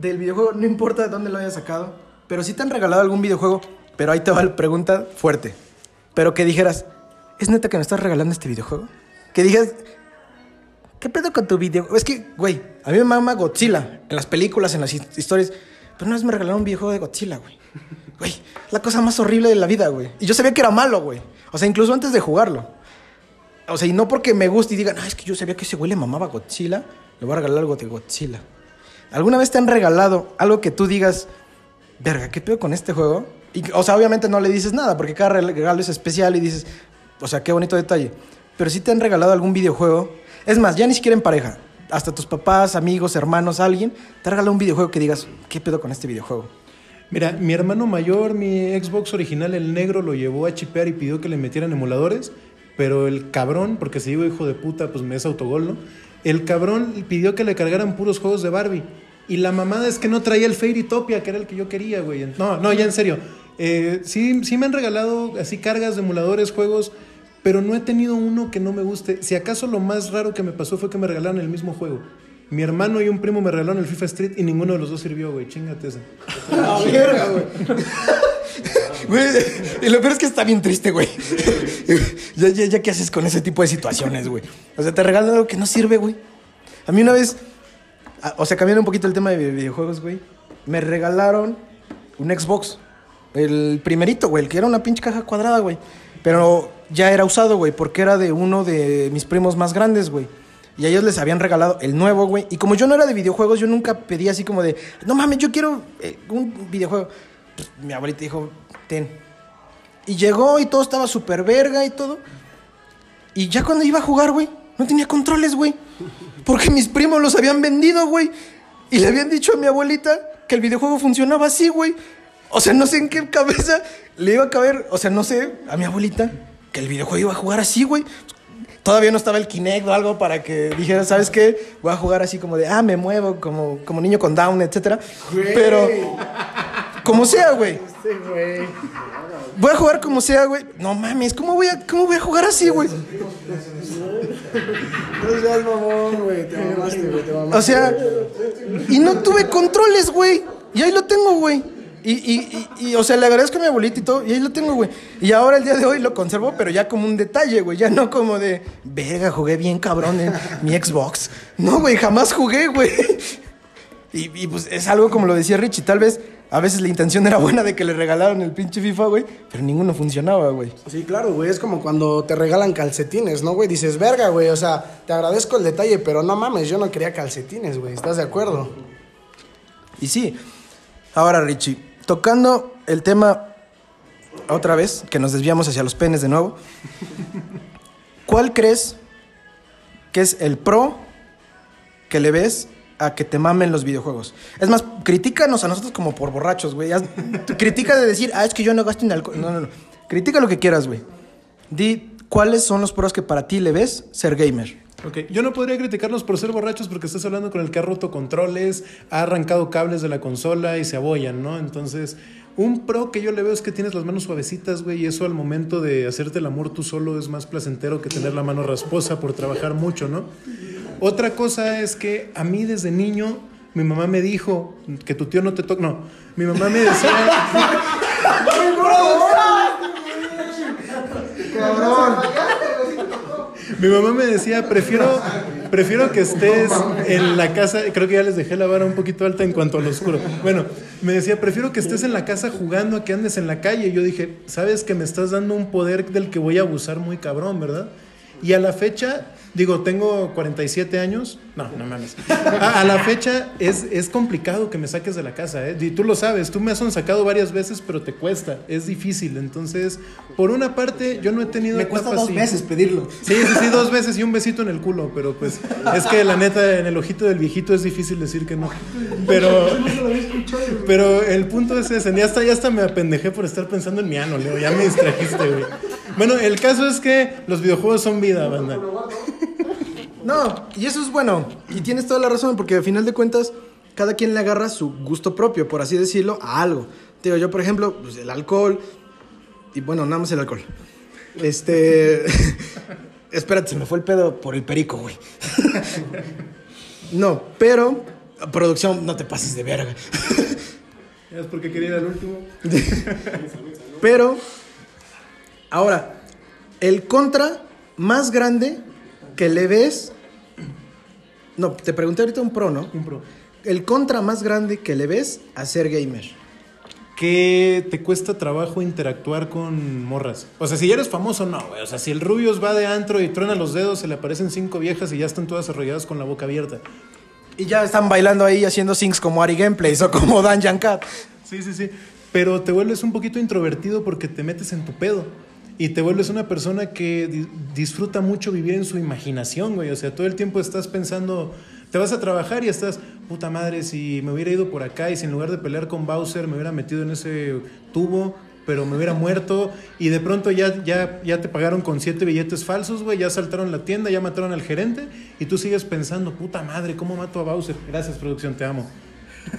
del videojuego, no importa de dónde lo hayas sacado. Pero si te han regalado algún videojuego. Pero ahí te va la pregunta fuerte. Pero que dijeras, ¿es neta que me estás regalando este videojuego? Que dijeras, ¿qué pedo con tu videojuego? Es que, güey, a mí me mama Godzilla. En las películas, en las his- historias. Pero una vez me regalaron un videojuego de Godzilla, güey. La cosa más horrible de la vida, güey. Y yo sabía que era malo, güey. O sea, incluso antes de jugarlo. O sea, y no porque me guste y digan, ah, es que yo sabía que ese güey le mamaba Godzilla, le voy a regalar algo de Godzilla. ¿Alguna vez te han regalado algo que tú digas, verga, ¿qué pedo con este juego? Y, o sea, obviamente no le dices nada, porque cada regalo es especial y dices, o sea, qué bonito detalle. Pero si te han regalado algún videojuego, es más, ya ni siquiera en pareja, hasta tus papás, amigos, hermanos, alguien, te ha regalado un videojuego que digas, ¿qué pedo con este videojuego? Mira, mi hermano mayor, mi Xbox original, el negro, lo llevó a chipear y pidió que le metieran emuladores, pero el cabrón, porque si digo hijo de puta, pues me es autogol, ¿no? El cabrón pidió que le cargaran puros juegos de Barbie. Y la mamada es que no traía el Fairytopia, que era el que yo quería, güey. No, no, ya en serio. Eh, sí, sí me han regalado así cargas de emuladores, juegos, pero no he tenido uno que no me guste. Si acaso lo más raro que me pasó fue que me regalaron el mismo juego. Mi hermano y un primo me regalaron el FIFA Street y ninguno de los dos sirvió, güey. Chingate esa. La <laughs> verga, güey. <laughs> Güey, y lo peor es que está bien triste, güey. <laughs> Ya, ya, ya, ¿qué haces con ese tipo de situaciones, güey? O sea, te regalan algo que no sirve, güey. A mí una vez, a- o sea, cambiando un poquito el tema de videojuegos, güey, me regalaron un Xbox. El primerito, güey, el que era una pinche caja cuadrada, güey. Pero ya era usado, güey, porque era de uno de mis primos más grandes, güey. Y ellos les habían regalado el nuevo, güey. Y como yo no era de videojuegos, yo nunca pedí así como de, no mames, yo quiero eh, un videojuego. Pues, mi abuelita dijo, ten. Y llegó y todo estaba súper verga y todo. Y ya cuando iba a jugar, güey, no tenía controles, güey. Porque mis primos los habían vendido, güey. Y le habían dicho a mi abuelita que el videojuego funcionaba así, güey. O sea, no sé en qué cabeza le iba a caber, o sea, no sé, a mi abuelita que el videojuego iba a jugar así, güey. Todavía no estaba el Kinect o algo para que dijera, ¿sabes qué? Voy a jugar así como de, ah, me muevo como, como niño con down, etcétera. Pero, como sea, güey. Voy a jugar como sea, güey. No mames, ¿cómo voy a, cómo voy a jugar así, güey? No seas mamón, güey. Te mamaste, güey. Te mamaste. O sea, y no tuve controles, güey. Y ahí lo tengo, güey. Y, y, y, y, o sea, le agradezco a mi abuelita y todo, y ahí lo tengo, güey. Y ahora el día de hoy lo conservo, pero ya como un detalle, güey. Ya no como de, verga, jugué bien cabrón en mi Xbox. No, güey, jamás jugué, güey. Y, y, pues es algo como lo decía Richie, tal vez a veces la intención era buena de que le regalaron el pinche FIFA, güey, pero ninguno funcionaba, güey. Sí, claro, güey. Es como cuando te regalan calcetines, ¿no, güey? Dices, verga, güey. O sea, te agradezco el detalle, pero no mames, yo no quería calcetines, güey. ¿Estás de acuerdo? Y sí. Ahora, Richie, tocando el tema otra vez, que nos desviamos hacia los penes de nuevo. ¿Cuál crees que es el pro que le ves a que te mamen los videojuegos? Es más, critícanos a nosotros como por borrachos, güey. <laughs> Critica de decir, ah, es que yo no gasto en alcohol. No, no, no. Critica lo que quieras, güey. Di cuáles son los pros que para ti le ves ser gamer. Ok, yo no podría criticarlos por ser borrachos porque estás hablando con el que ha roto controles, ha arrancado cables de la consola y se abollan, ¿no? Entonces, un pro que yo le veo es que tienes las manos suavecitas, güey, y eso al momento de hacerte el amor tú solo es más placentero que tener la mano rasposa por trabajar mucho, ¿no? Otra cosa es que a mí desde niño mi mamá me dijo que tu tío no te toca, no, mi mamá me decía... <laughs> Mi mamá me decía, prefiero, prefiero que estés en la casa, creo que ya les dejé la vara un poquito alta en cuanto al oscuro. Bueno, me decía, prefiero que estés en la casa jugando a que andes en la calle. Y yo dije, sabes que me estás dando un poder del que voy a abusar muy cabrón, ¿verdad? Y a la fecha, digo, tengo 47 años. No, no mames. A, a la fecha es, es complicado que me saques de la casa, ¿eh? Y tú lo sabes, tú me has sacado varias veces, pero te cuesta, es difícil. Entonces, por una parte, yo no he tenido Me cuesta dos así. veces pedirlo. Sí, sí, sí, dos veces y un besito en el culo, pero pues es que la neta en el ojito del viejito es difícil decir que no. Pero, pero el punto es ese, ya hasta, ya hasta me apendejé por estar pensando en mi ano, Leo, ya me distrajiste, güey. Bueno, el caso es que los videojuegos son vida, banda. No, y eso es bueno. Y tienes toda la razón, porque al final de cuentas, cada quien le agarra su gusto propio, por así decirlo, a algo. Te Digo, yo, por ejemplo, pues, el alcohol. Y bueno, nada más el alcohol. Este. <laughs> Espérate, se me fue el pedo por el perico, güey. no, pero. Producción, no te pases de verga. Es porque quería ir al último. <laughs> Pero, ahora, el contra más grande que le ves. No, te pregunté ahorita un pro, ¿no? Un pro. El contra más grande que le ves a ser gamer. que te cuesta trabajo interactuar con morras. O sea, si ya eres famoso, no, güey. O sea, si el Rubius va de antro y truena los dedos, se le aparecen cinco viejas y ya están todas arrolladas con la boca abierta. Y ya están bailando ahí haciendo syncs como Ari Gameplays o como Dan Cat. Sí, sí, sí. Pero te vuelves un poquito introvertido porque te metes en tu pedo. Y te vuelves una persona que di- disfruta mucho vivir en su imaginación, güey. O sea, todo el tiempo estás pensando, te vas a trabajar y estás, puta madre, si me hubiera ido por acá y si en lugar de pelear con Bowser me hubiera metido en ese tubo, pero me hubiera muerto. Y de pronto ya, ya, ya te pagaron con siete billetes falsos, güey. Ya saltaron la tienda, ya mataron al gerente. Y tú sigues pensando, puta madre, ¿cómo mato a Bowser? Gracias, producción, te amo.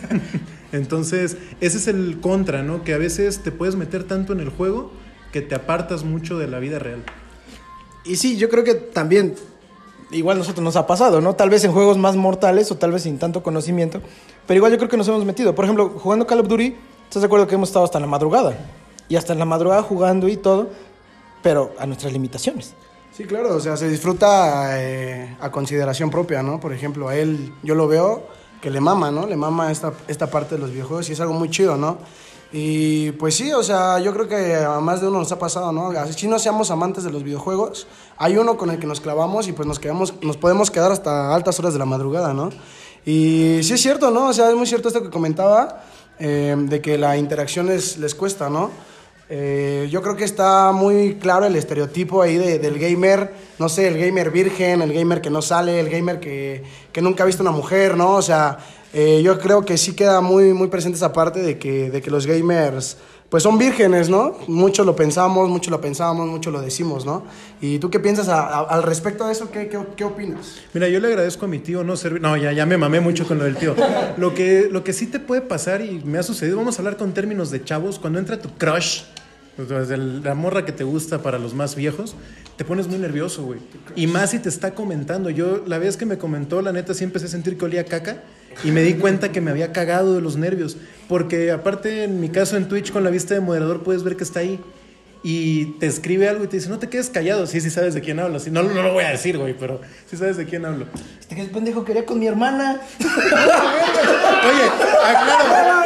<laughs> Entonces, ese es el contra, ¿no? Que a veces te puedes meter tanto en el juego que te apartas mucho de la vida real. Y sí, yo creo que también, igual nosotros nos ha pasado, ¿no? Tal vez en juegos más mortales o tal vez sin tanto conocimiento, pero igual yo creo que nos hemos metido. Por ejemplo, jugando Call of Duty, ¿estás de acuerdo que hemos estado hasta la madrugada? Y hasta en la madrugada jugando y todo, pero a nuestras limitaciones. Sí, claro, o sea, se disfruta eh, a consideración propia, ¿no? Por ejemplo, a él, yo lo veo que le mama, ¿no? Le mama esta, esta parte de los videojuegos y es algo muy chido, ¿no? Y pues sí, o sea, yo creo que a más de uno nos ha pasado, ¿no? Así no seamos amantes de los videojuegos, hay uno con el que nos clavamos y pues nos, quedamos, nos podemos quedar hasta altas horas de la madrugada, ¿no? Y sí es cierto, ¿no? O sea, es muy cierto esto que comentaba, eh, de que la interacción les, cuesta, ¿no? Eh, yo creo que está muy claro el estereotipo ahí de, del gamer, no sé, el gamer virgen, el gamer que no sale, el gamer que, que nunca ha visto una mujer, ¿no? O sea, eh, yo creo que sí queda muy, muy presente esa parte de que, de que los gamers pues son vírgenes, ¿no? Mucho lo pensamos, mucho lo pensamos, mucho lo decimos, ¿no? ¿Y tú qué piensas a- a- al respecto de eso? ¿Qué, qué, qué opinas? Mira, yo le agradezco a mi tío no servir. No, ya, ya me mamé mucho con lo del tío. Lo que, lo que sí te puede pasar y me ha sucedido, vamos a hablar con términos de chavos, cuando entra tu crush, o sea, de la morra que te gusta para los más viejos, te pones muy nervioso, güey. Y más si te está comentando. Yo, la vez que me comentó, la neta, sí empecé a sentir que olía caca y me di cuenta que me había cagado de los nervios. Porque aparte, en mi caso en Twitch, con la vista de moderador, puedes ver que está ahí. Y te escribe algo y te dice, no te quedes callado. Sí, sí sabes de quién hablo. Sí, no, no lo voy a decir, güey, pero sí sabes de quién hablo. Este que pendejo quería con mi hermana. <laughs> Oye, aclaro.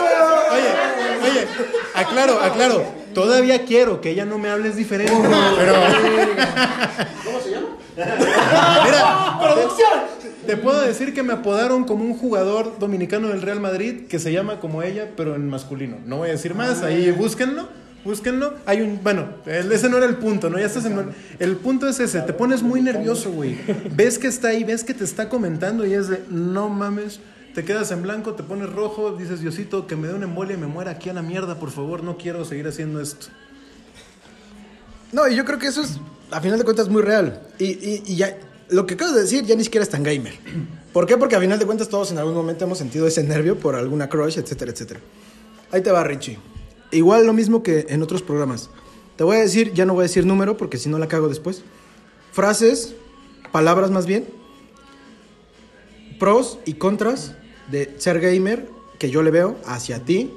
Oye, oye, aclaro, aclaro. Todavía quiero que ella no me hables diferente. Pero. ¿Cómo se llama? <laughs> Mira, <laughs> ¡Producción! Te puedo decir que me apodaron como un jugador dominicano del Real Madrid que se llama como ella, pero en masculino. No voy a decir más, ahí búsquenlo. Búsquenlo. Hay un. Bueno, ese no era el punto, ¿no? Ya estás en. El punto es ese. Te pones muy nervioso, güey. Ves que está ahí, ves que te está comentando y es de. No mames. Te quedas en blanco, te pones rojo, dices, Diosito, que me dé una embolia y me muera aquí a la mierda, por favor, no quiero seguir haciendo esto. No, y yo creo que eso es, a final de cuentas, muy real. Y, y- y ya, lo que acabas de decir ya ni siquiera es tan gamer. ¿Por qué? Porque a final de cuentas todos en algún momento hemos sentido ese nervio por alguna crush, etcétera, etcétera. Ahí te va, Richie. Igual lo mismo que en otros programas. Te voy a decir, ya no voy a decir número porque si no la cago después. Frases, palabras más bien, pros y contras de ser gamer que yo le veo hacia ti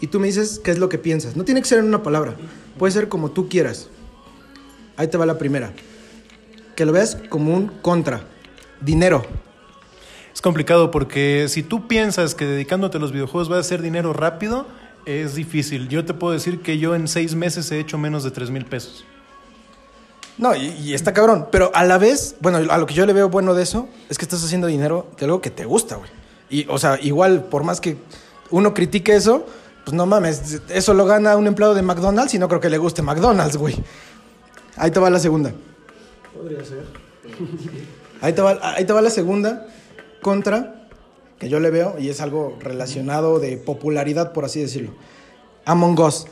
y tú me dices qué es lo que piensas. No tiene que ser en una palabra, puede ser como tú quieras. Ahí te va la primera. Que lo veas como un contra. Dinero. Es complicado porque si tú piensas que dedicándote a los videojuegos vas a hacer dinero rápido, es difícil. Yo te puedo decir que yo en seis meses he hecho menos de tres mil pesos. No, y, y está cabrón. Pero a la vez, bueno, a lo que yo le veo bueno de eso es que estás haciendo dinero de algo que te gusta, güey. Y, o sea, igual, por más que uno critique eso, pues no mames, eso lo gana un empleado de McDonald's y no creo que le guste McDonald's, güey. Ahí te va la segunda. Podría ser. Ahí te va, ahí te va la segunda contra que yo le veo y es algo relacionado de popularidad, por así decirlo. Among Us.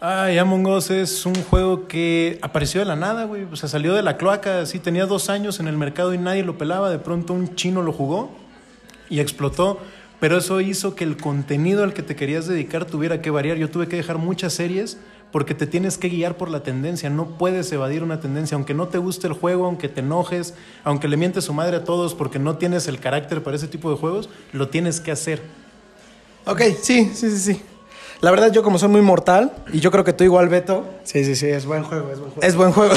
Ay, Among Us es un juego que apareció de la nada, güey. O sea, salió de la cloaca, así tenía dos años en el mercado y nadie lo pelaba. De pronto un chino lo jugó y explotó. Pero eso hizo que el contenido al que te querías dedicar tuviera que variar. Yo tuve que dejar muchas series porque te tienes que guiar por la tendencia. No puedes evadir una tendencia. Aunque no te guste el juego, aunque te enojes, aunque le mientes su madre a todos porque no tienes el carácter para ese tipo de juegos, lo tienes que hacer. Ok, sí, sí, sí, sí. La verdad, yo como soy muy mortal, y yo creo que tú igual, Beto, Sí, sí, sí, es buen juego, es buen juego. es buen juego.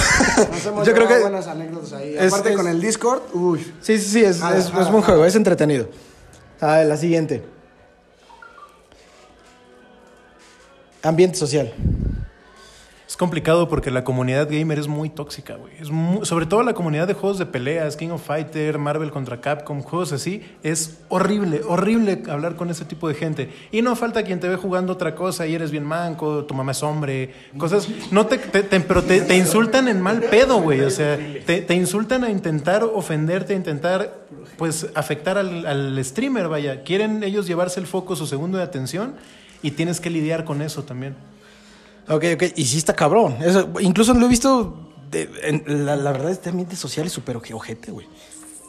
Nos <laughs> hemos yo creo que... buenas anécdotas ahí. es- Aparte es- con el Discord, uy. Sí, sí, sí, es, es- buen juego, es entretenido. Ah, la siguiente. Ambiente social. Es complicado porque la comunidad gamer es muy tóxica, güey. Es sobre todo la comunidad de juegos de peleas, King of Fighter, Marvel contra Capcom, juegos así. Es horrible, horrible hablar con ese tipo de gente. Y no falta quien te ve jugando otra cosa y eres bien manco, tu mamá es hombre, cosas. No te, te- te- pero te, insultan en mal pedo, güey. O sea, te, te insultan a intentar ofenderte, a intentar, pues, afectar al, al streamer, vaya. Quieren ellos llevarse el foco, su segundo de atención, y tienes que lidiar con eso también. Ok, ok, y sí está cabrón. Eso, incluso lo he visto, de- en- la, la verdad, este ambiente social es súper oje- ojete, güey.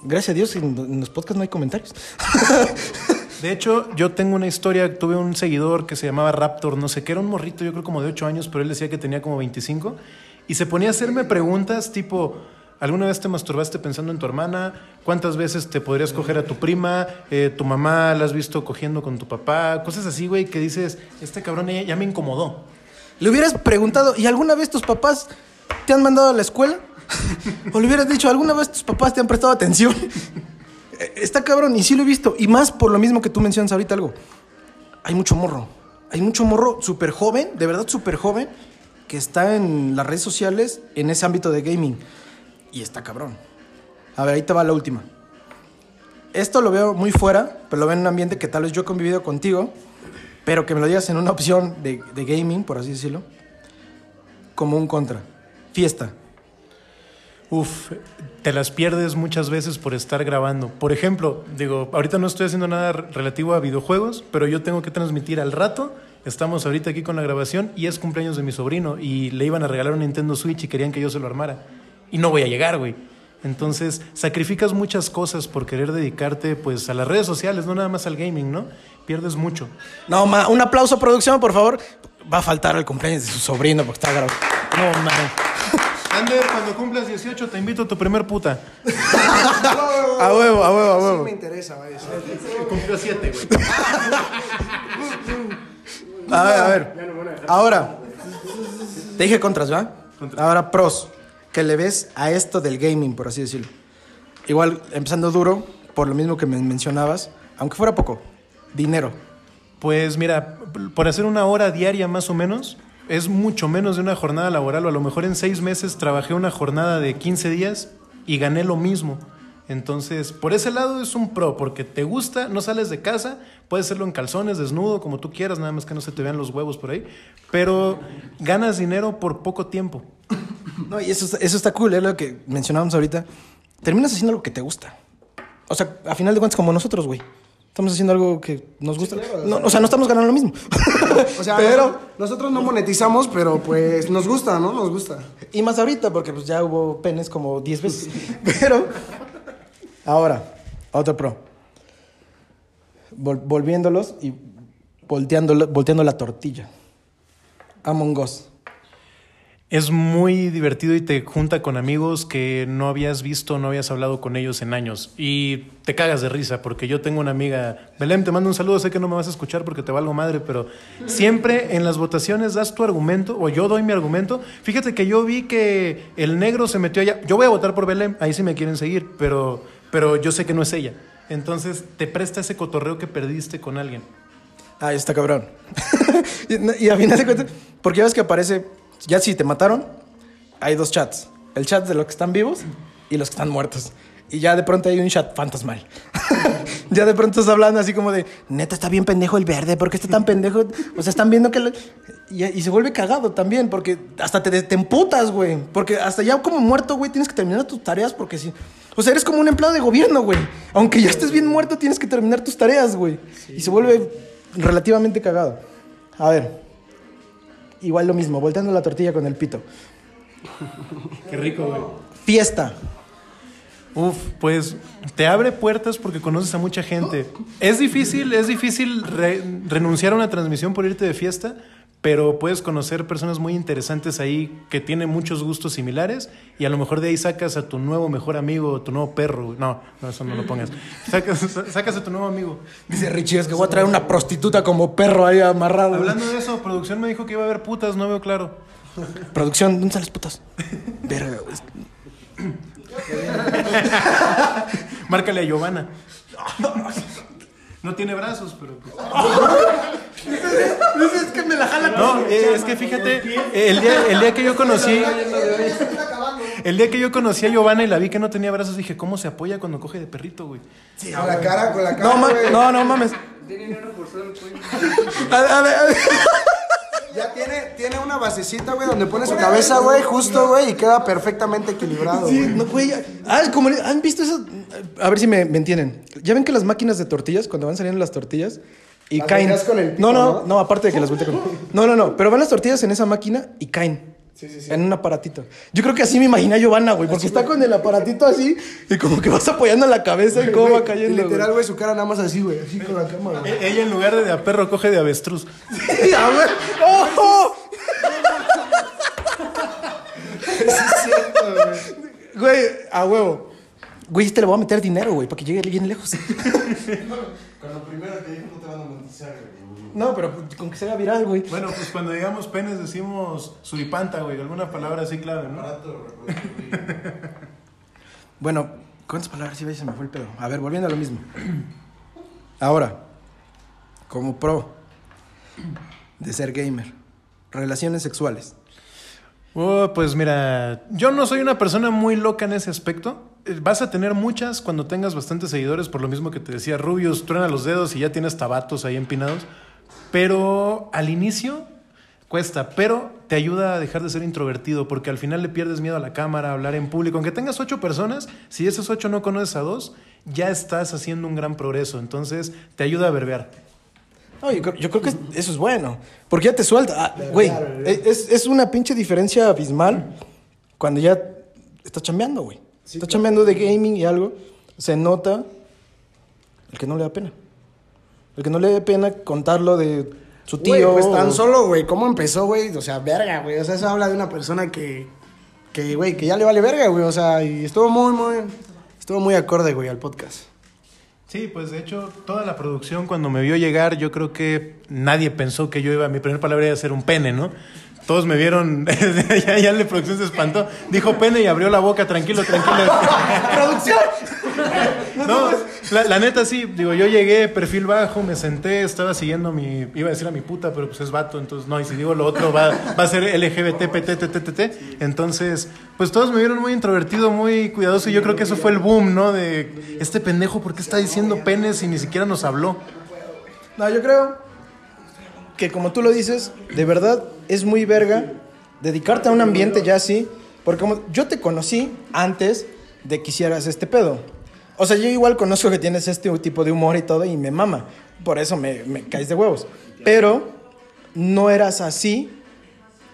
Gracias a Dios, en, los podcasts no hay comentarios. <laughs> De hecho, yo tengo una historia, tuve un seguidor que se llamaba Raptor, no sé qué, era un morrito, yo creo como de 8 años, pero él decía que tenía como 25, y se ponía a hacerme preguntas tipo, ¿alguna vez te masturbaste pensando en tu hermana? ¿Cuántas veces te podrías coger a tu prima? Eh, ¿Tu mamá la has visto cogiendo con tu papá? Cosas así, güey, que dices, este cabrón ya me incomodó. Le hubieras preguntado, ¿y alguna vez tus papás te han mandado a la escuela? o le hubieras dicho, ¿alguna vez tus papás te han prestado atención? Eh, Está cabrón, y sí lo he visto. Y más por lo mismo que tú mencionas ahorita algo. Hay mucho morro. Hay mucho morro súper joven, de verdad súper joven, que está en las redes sociales en ese ámbito de gaming. Y está cabrón. A ver, ahí te va la última. Esto lo veo muy fuera, pero lo veo en un ambiente que tal vez yo he convivido contigo, pero que me lo digas en una opción de, de gaming, por así decirlo, como un contra. Fiesta. Uf, te las pierdes muchas veces por estar grabando. Por ejemplo, digo, ahorita no estoy haciendo nada re- relativo a videojuegos, pero yo tengo que transmitir al rato. Estamos ahorita aquí con la grabación y es cumpleaños de mi sobrino y le iban a regalar un Nintendo Switch y querían que yo se lo armara. Y no voy a llegar, güey. Entonces, sacrificas muchas cosas por querer dedicarte pues a las redes sociales, no nada más al gaming, ¿no? Pierdes mucho. No, ma, un aplauso, producción, por favor. Va a faltar el cumpleaños de su sobrino porque está grabado. No, mames. Ander, cuando cumplas 18 te invito a tu primer puta. A huevo, a huevo, a Sí huevo. me interesa, güey. sí. Cumplió 7, güey. A ver, a ver. Ahora, te dije contras, ¿va? Ahora pros. Que le ves a esto del gaming, por así decirlo. Igual, empezando duro, por lo mismo que me mencionabas, aunque fuera poco, dinero. Pues mira, por hacer una hora diaria más o menos, es mucho menos de una jornada laboral, o a lo mejor en seis meses trabajé una jornada de 15 días y gané lo mismo. Entonces, por ese lado es un pro, porque te gusta, no sales de casa, puedes hacerlo en calzones, desnudo, como tú quieras, nada más que no se te vean los huevos por ahí, pero ganas dinero por poco tiempo. No, y eso, está- eso está cool, es lo que mencionábamos ahorita. Terminas haciendo algo que te gusta. O sea, a final de cuentas, como nosotros, güey. Estamos haciendo algo que nos gusta. No, o sea, no estamos ganando lo mismo. <laughs> O sea, <laughs> pero. nosotros, nosotros no monetizamos, pero pues nos gusta, ¿no? Nos gusta. Y más ahorita, porque pues ya hubo penes como 10 veces. <laughs> Pero. Ahora, otro pro. Vol- volviéndolos y volteando, volteando la tortilla. Among Us. Es muy divertido y te junta con amigos que no habías visto, no habías hablado con ellos en años. Y te cagas de risa, porque yo tengo una amiga, Belém, te mando un saludo, sé que no me vas a escuchar porque te valgo madre, pero siempre en las votaciones das tu argumento, o yo doy mi argumento. Fíjate que yo vi que el negro se metió allá. Yo voy a votar por Belém, ahí sí me quieren seguir, pero, pero yo sé que no es ella. Entonces te presta ese cotorreo que perdiste con alguien. Ah, está cabrón. <laughs> y, a final de cuentas, porque ves que aparece, ya si te mataron, hay dos chats. El chat de los que están vivos y los que están muertos. Y ya de pronto hay un chat fantasmal. <laughs> ya de pronto estás hablando así como de, neta, está bien pendejo el verde, ¿por qué está tan pendejo? O sea, están viendo que... lo- Y, y se vuelve cagado también, porque hasta te, te emputas, güey. Porque hasta ya como muerto, güey, tienes que terminar tus tareas porque si... O sea, eres como un empleado de gobierno, güey. Aunque ya estés bien muerto, tienes que terminar tus tareas, güey. Y se vuelve relativamente cagado. A ver. Igual lo mismo, volteando la tortilla con el pito. Qué rico, güey. Fiesta. Uf, pues te abre puertas porque conoces a mucha gente. Es difícil, es difícil re- renunciar a una transmisión por irte de fiesta, pero puedes conocer personas muy interesantes ahí que tienen muchos gustos similares y a lo mejor de ahí sacas a tu nuevo mejor amigo, tu nuevo perro. No, no, eso no lo pongas. <laughs> Sacas, sacas a tu nuevo amigo. Dice Richie, es que voy a traer una prostituta como perro ahí amarrado. Hablando de eso, producción me dijo que iba a haber putas, no veo claro. <laughs> Producción, ¿dónde están las putas? Verga. Márcale a Giovanna. <laughs> No tiene brazos, pero pues. Es que me la jala. No, eh, es que fíjate, el día, el día que yo conocí, el día que yo conocí a Giovanna y la vi que no tenía brazos, dije, ¿cómo se apoya cuando coge de perrito, güey? con la cara, con la cara. No, ma- no, no mames. A, a ver, a ver. Ya tiene, tiene una basecita, güey, donde pone su cabeza, güey, justo, güey, y queda perfectamente equilibrado. Sí, güey. no, güey. Ah, como, ¿han visto eso? A ver si me, me entienden. Ya ven que las máquinas de tortillas, cuando van saliendo las tortillas y Las caen. volteas con el pito, no, no, ¿no? no, aparte de que las voltea con. <laughs> No, no, no. Pero van las tortillas en esa máquina y caen. Sí, sí, sí. En un aparatito. Yo creo que así me imagina Giovanna, güey, porque está con el aparatito así y como que vas apoyando la cabeza y cómo va cayendo. y Literal, güey. su cara nada más así, güey. Así con la cámara. güey. E- Ella en lugar de de a perro coge de avestruz. A ver, ¡Ojo! Güey, a huevo. Güey, este le voy a meter dinero, güey, para que llegue bien lejos. Con lo primero que dijo no te van a monetizar, güey. No, pero con que sea viral, güey. Bueno, pues cuando digamos penes decimos suripanta, güey. Alguna palabra así clave, ¿no? Bueno, ¿cuántas palabras iba y se me fue el pedo? A ver, volviendo a lo mismo. Ahora, como pro de ser gamer, relaciones sexuales. Oh, pues mira, yo no soy una persona muy loca en ese aspecto. Eh, Vas a tener muchas cuando tengas bastantes seguidores, por lo mismo que te decía, Rubius, truena los dedos y ya tienes tabatos ahí empinados. Pero al inicio cuesta, pero te ayuda a dejar de ser introvertido, porque al final le pierdes miedo a la cámara, a hablar en público. Aunque tengas ocho personas, si esos ocho no conoces a dos, ya estás haciendo un gran progreso. Entonces te ayuda a verbear. No, yo, creo- yo creo que eso es bueno. Porque ya te suelta. Ah, Güey, es, es una pinche diferencia abismal cuando ya está chambeando, güey. está chambeando de gaming y algo. Se nota el que no le da pena. El que no le da pena contarlo de su tío. Güey, pues tan o- solo, güey, ¿cómo empezó, güey? O sea, verga, güey. O sea, eso habla de una persona que, que, güey, que ya le vale verga, güey. O sea, y estuvo muy, muy, estuvo muy acorde, güey, al podcast. Sí, pues de hecho, toda la producción cuando me vio llegar, yo creo que nadie pensó que yo iba, mi primera palabra iba a ser un pene, ¿no? Todos me vieron, <laughs> ya, ya la producción se espantó, dijo pene y abrió la boca, tranquilo, tranquilo. <laughs> ¡Producción! No, la, la neta sí, digo, yo llegué, perfil bajo, me senté, estaba siguiendo mi, iba a decir a mi puta, pero pues es vato, entonces no, y si digo lo otro va, va a ser LGBT. Entonces, pues todos me vieron muy introvertido, muy cuidadoso, y yo creo que eso fue el boom, ¿no? De este pendejo, ¿por qué está diciendo penes y ni siquiera nos habló? No, yo creo que como tú lo dices, de verdad es muy verga dedicarte a un ambiente ya así, porque como yo te conocí antes de que hicieras este pedo. O sea, yo igual conozco que tienes este tipo de humor y todo y me mama, por eso me, me caes de huevos. Pero no eras así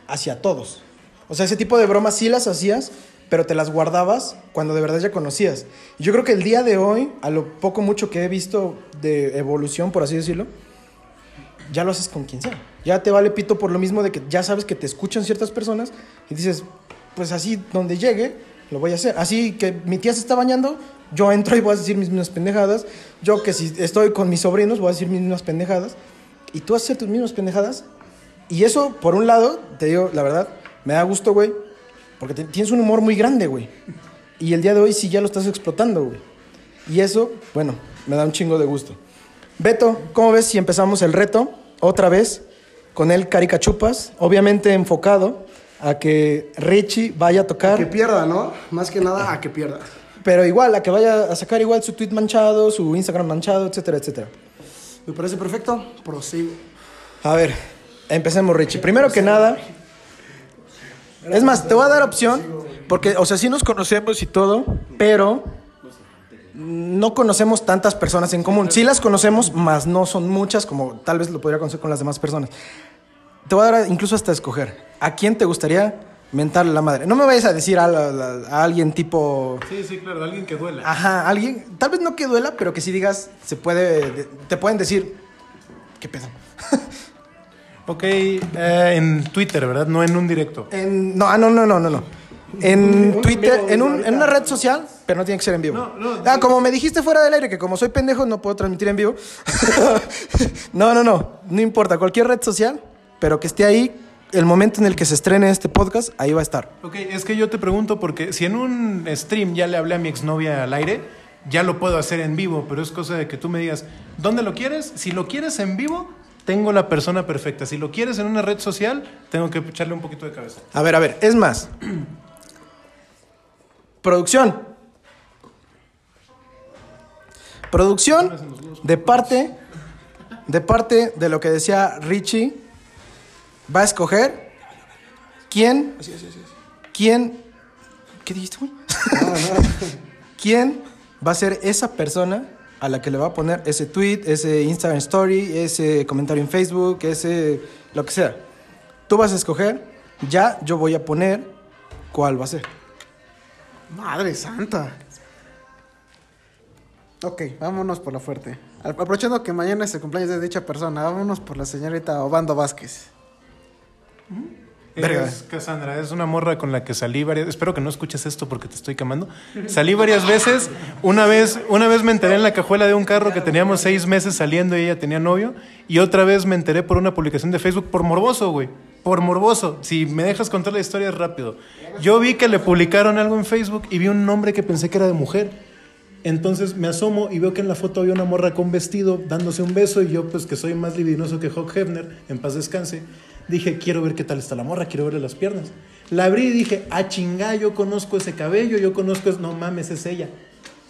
hacia todos. O sea, ese tipo de bromas sí las hacías, pero te las guardabas cuando de verdad ya conocías. Yo creo que el día de hoy, a lo poco mucho que he visto de evolución, por así decirlo, ya lo haces con quien sea. Ya te vale pito por lo mismo de que ya sabes que te escuchan ciertas personas y dices, pues así donde llegue, lo voy a hacer. Así que mi tía se está bañando, yo entro y voy a decir mis mismas pendejadas. Yo que si estoy con mis sobrinos voy a decir mis mismas pendejadas. Y tú vas a hacer tus mismas pendejadas. Y eso, por un lado, te digo, la verdad, me da gusto, güey. Porque tienes un humor muy grande, güey. Y el día de hoy sí ya lo estás explotando, güey. Y eso, bueno, me da un chingo de gusto. Beto, ¿cómo ves si empezamos el reto otra vez con el Caricachupas? Obviamente enfocado a que Richie vaya a Que tocar, pierda, ¿no? Más que nada, a que pierda. pero igual, a que vaya a sacar igual su tweet manchado, su Instagram manchado, etcétera, etcétera. Me parece perfecto. Prosigo. A ver, empecemos, Richie. Primero que nada, es más, te voy a dar opción, porque, o sea, sí nos conocemos y todo, pero no conocemos tantas personas en común. Sí las conocemos, más no son muchas, como tal vez lo podría conocer con las demás personas. Te voy a dar incluso hasta escoger. ¿A quién te gustaría mentarle la madre? No me vayas a decir a, la- la- a alguien tipo... Sí, sí, claro, alguien que duela. Ajá, alguien, tal vez no que duela, pero que si digas, se puede, te pueden decir, ¿qué pedo? Ok, eh, en Twitter, ¿verdad? No en un directo. En, no, ah, no, no, no, no, no. En Twitter, en, un- en una red social, pero no tiene que ser en vivo. No, no, ah, como me dijiste fuera del aire, que como soy pendejo no puedo transmitir en vivo. <laughs> no, no, no, no importa, cualquier red social, pero que esté ahí, el momento en el que se estrene este podcast, ahí va a estar. Ok, es que yo te pregunto porque si en un stream ya le hablé a mi exnovia al aire, ya lo puedo hacer en vivo, pero es cosa de que tú me digas, ¿dónde lo quieres? Si lo quieres en vivo, tengo la persona perfecta. Si lo quieres en una red social, tengo que echarle un poquito de cabeza. A ver, a ver, es más. Producción. Producción de parte de parte de lo que decía Richie va a escoger quién quién ¿Qué dijiste, güey? <laughs> ¿Quién va a ser esa persona a la que le va a poner ese tweet, ese Instagram story, ese comentario en Facebook, ese lo que sea? Tú vas a escoger ya yo voy a poner cuál va a ser. Madre santa. Ok, vámonos por la fuerte. Aprovechando que mañana es el cumpleaños de dicha persona, vámonos por la señorita Obando Vázquez. Es Cassandra, es una morra con la que salí varias Espero que no escuches esto porque te estoy quemando. Salí varias veces. Una vez, una vez me enteré en la cajuela de un carro que teníamos seis meses saliendo y ella tenía novio. Y otra vez me enteré por una publicación de Facebook por morboso, güey. Por morboso. Si me dejas contar la historia rápido. Yo vi que le publicaron algo en Facebook y vi un nombre que pensé que era de mujer. Entonces me asomo y veo que en la foto había una morra con vestido dándose un beso y yo pues que soy más libidinoso que Hawk Hefner, en paz descanse, dije quiero ver qué tal está la morra, quiero verle las piernas. La abrí y dije, a chingá, yo conozco ese cabello, yo conozco, es... no mames, es ella.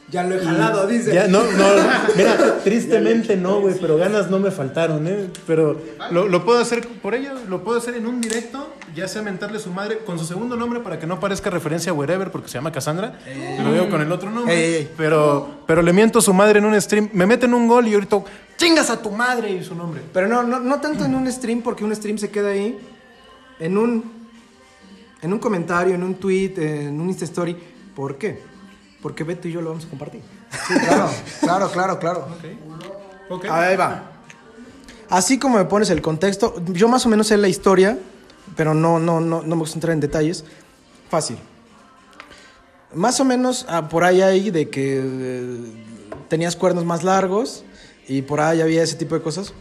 Ya lo he jalado, dice. Ya, no, no, <laughs> mira, tristemente no, güey, pero ganas no me faltaron, ¿eh? Pero lo, lo puedo hacer por ella, lo puedo hacer en un directo, ya sea mentarle a su madre con su segundo nombre para que no parezca referencia a Wherever, porque se llama Cassandra. Lo digo con el otro nombre. Ey, ey, ey. Pero, pero le miento a su madre en un stream, me meten un gol y ahorita, chingas a tu madre y su nombre. Pero no, no, no tanto en un stream, porque un stream se queda ahí. En un, en un comentario, en un tweet, en un Insta Story. ¿Por qué? Porque Beto y yo lo vamos a compartir. Sí, claro, claro, claro, claro. Ok. Ahí va. Así como me pones el contexto, yo más o menos sé la historia, pero no, no, no, no me gusta entrar en detalles. Fácil. Más o menos ah, por ahí hay de que eh, tenías cuernos más largos y por ahí había ese tipo de cosas.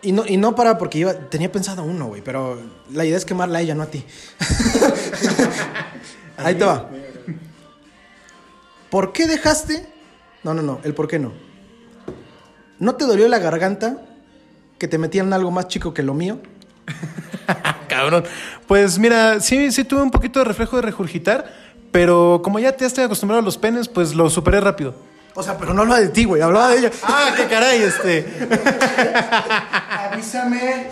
Y no, y no para porque iba, tenía pensado uno, güey, pero la idea es quemarla a ella, no a ti. <laughs> ahí te va. ¿Por qué dejaste? No, no, no, el por qué no. ¿No te dolió la garganta que te metían algo más chico que lo mío? <laughs> Cabrón. Pues mira, sí, sí tuve un poquito de reflejo de regurgitar, pero como ya te estoy acostumbrado a los penes, pues lo superé rápido. O sea, pero no hablaba de ti, güey, hablaba de ella. Ah, qué caray, este. <laughs> Avísame.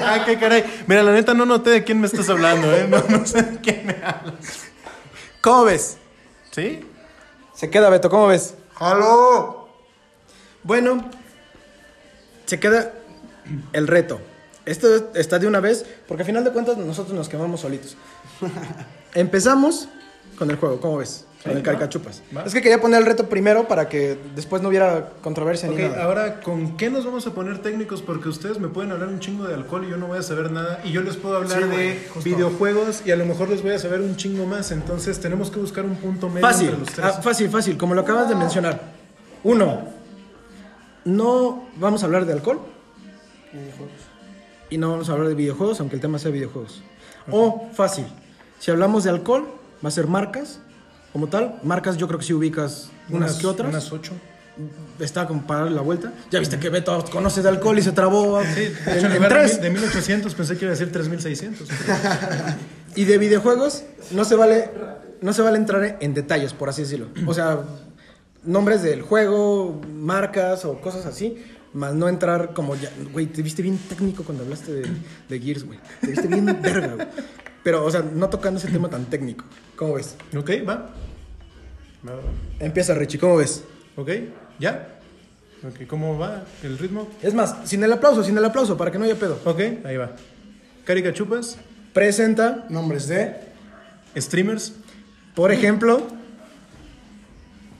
Ah, qué caray. Mira, la neta no noté de quién me estás hablando, ¿eh? No, no sé de quién me hablas. ¿Cómo ves? ¿Sí? Se queda Beto, ¿cómo ves? ¡Halo! Bueno, se queda el reto. Esto está de una vez, porque al final de cuentas nosotros nos quemamos solitos. <laughs> Empezamos con el juego, ¿cómo ves? Con Sí, el caricachupas. va. Es que quería poner el reto primero para que después no hubiera controversia Ok, ni nada. ahora, ¿con qué nos vamos a poner técnicos? Porque ustedes me pueden hablar un chingo de alcohol y yo no voy a saber nada. Y yo les puedo hablar Sí, de videojuegos y a lo mejor les voy a saber un chingo más. Entonces tenemos que buscar un punto medio Fácil, entre los tres. ah, fácil, fácil, como lo acabas de mencionar. Uno, no vamos a hablar de alcohol. Y no vamos a hablar de videojuegos, aunque el tema sea videojuegos. O fácil, si hablamos de alcohol, va a ser marcas, como tal. Marcas yo creo que sí ubicas unas, que otras. Unas ocho. Está como para darle la vuelta. Ya viste que Beto conoce de alcohol y se trabó Sí, de hecho, en en tres. de 1800 pensé que iba a decir 3600. <laughs> Y de videojuegos no se vale no se vale entrar en detalles, por así decirlo. O sea, nombres del juego, marcas o cosas así, más no entrar como ya, güey, te viste bien técnico cuando hablaste de, de Gears, güey. Te viste bien verga, güey. Pero, o sea, no tocando ese tema tan técnico. ¿Cómo ves? ok, va. Empieza Richie, ¿cómo ves? Ok, ¿ya? Ok, ¿cómo va el ritmo? Es más, sin el aplauso, sin el aplauso, para que no haya pedo. Ok, ahí va. Carica Chupas, Presenta, Nombres de streamers, por ejemplo,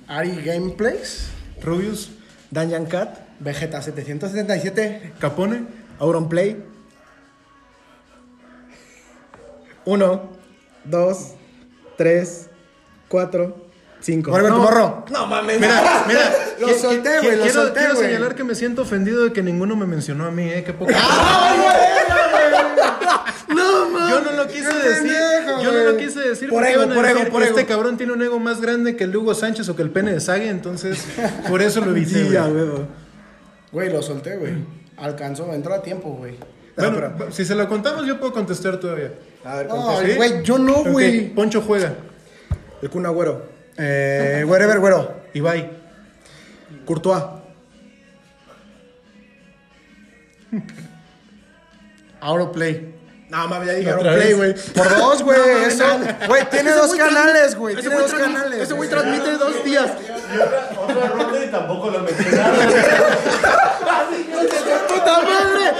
Ari Gameplays, Rubius, Dungeon Cat, Vegeta 777, Capone, Auronplay. Uno, dos, tres, cuatro, cinco. Muerde tu morro. No mames. Mira, mira. <laughs> Lo solté, güey, lo quiero, solté, quiero güey. señalar que me siento ofendido de que ninguno me mencionó a mí, ¿eh? Qué poco. <laughs> No mames. Yo no lo quise decir. pendejo, Yo no lo güey. quise decir Por ego, por ego, por este ego. cabrón tiene un ego más grande que el de Hugo Sánchez o que el pene de Sague, entonces por eso lo evité. <laughs> Sí, güey. huevo. Güey, lo solté, güey. Alcanzó, entró a tiempo, güey. Bueno, si se lo contamos, yo puedo contestar todavía. A ver, No, contesta. ¿Sí? güey, yo no, güey. Poncho juega. El Kun Agüero. Eh, <laughs> wherever, güero. Ibai. Courtois. <laughs> Auroplay. No mames, ya dije vez. güey. Por dos, güey. <laughs> Eso, güey, tiene Ese dos canales, güey. Tiene dos canales. Ese güey transmite dos días. Otro y tampoco lo mencionaron. ¡Puta madre!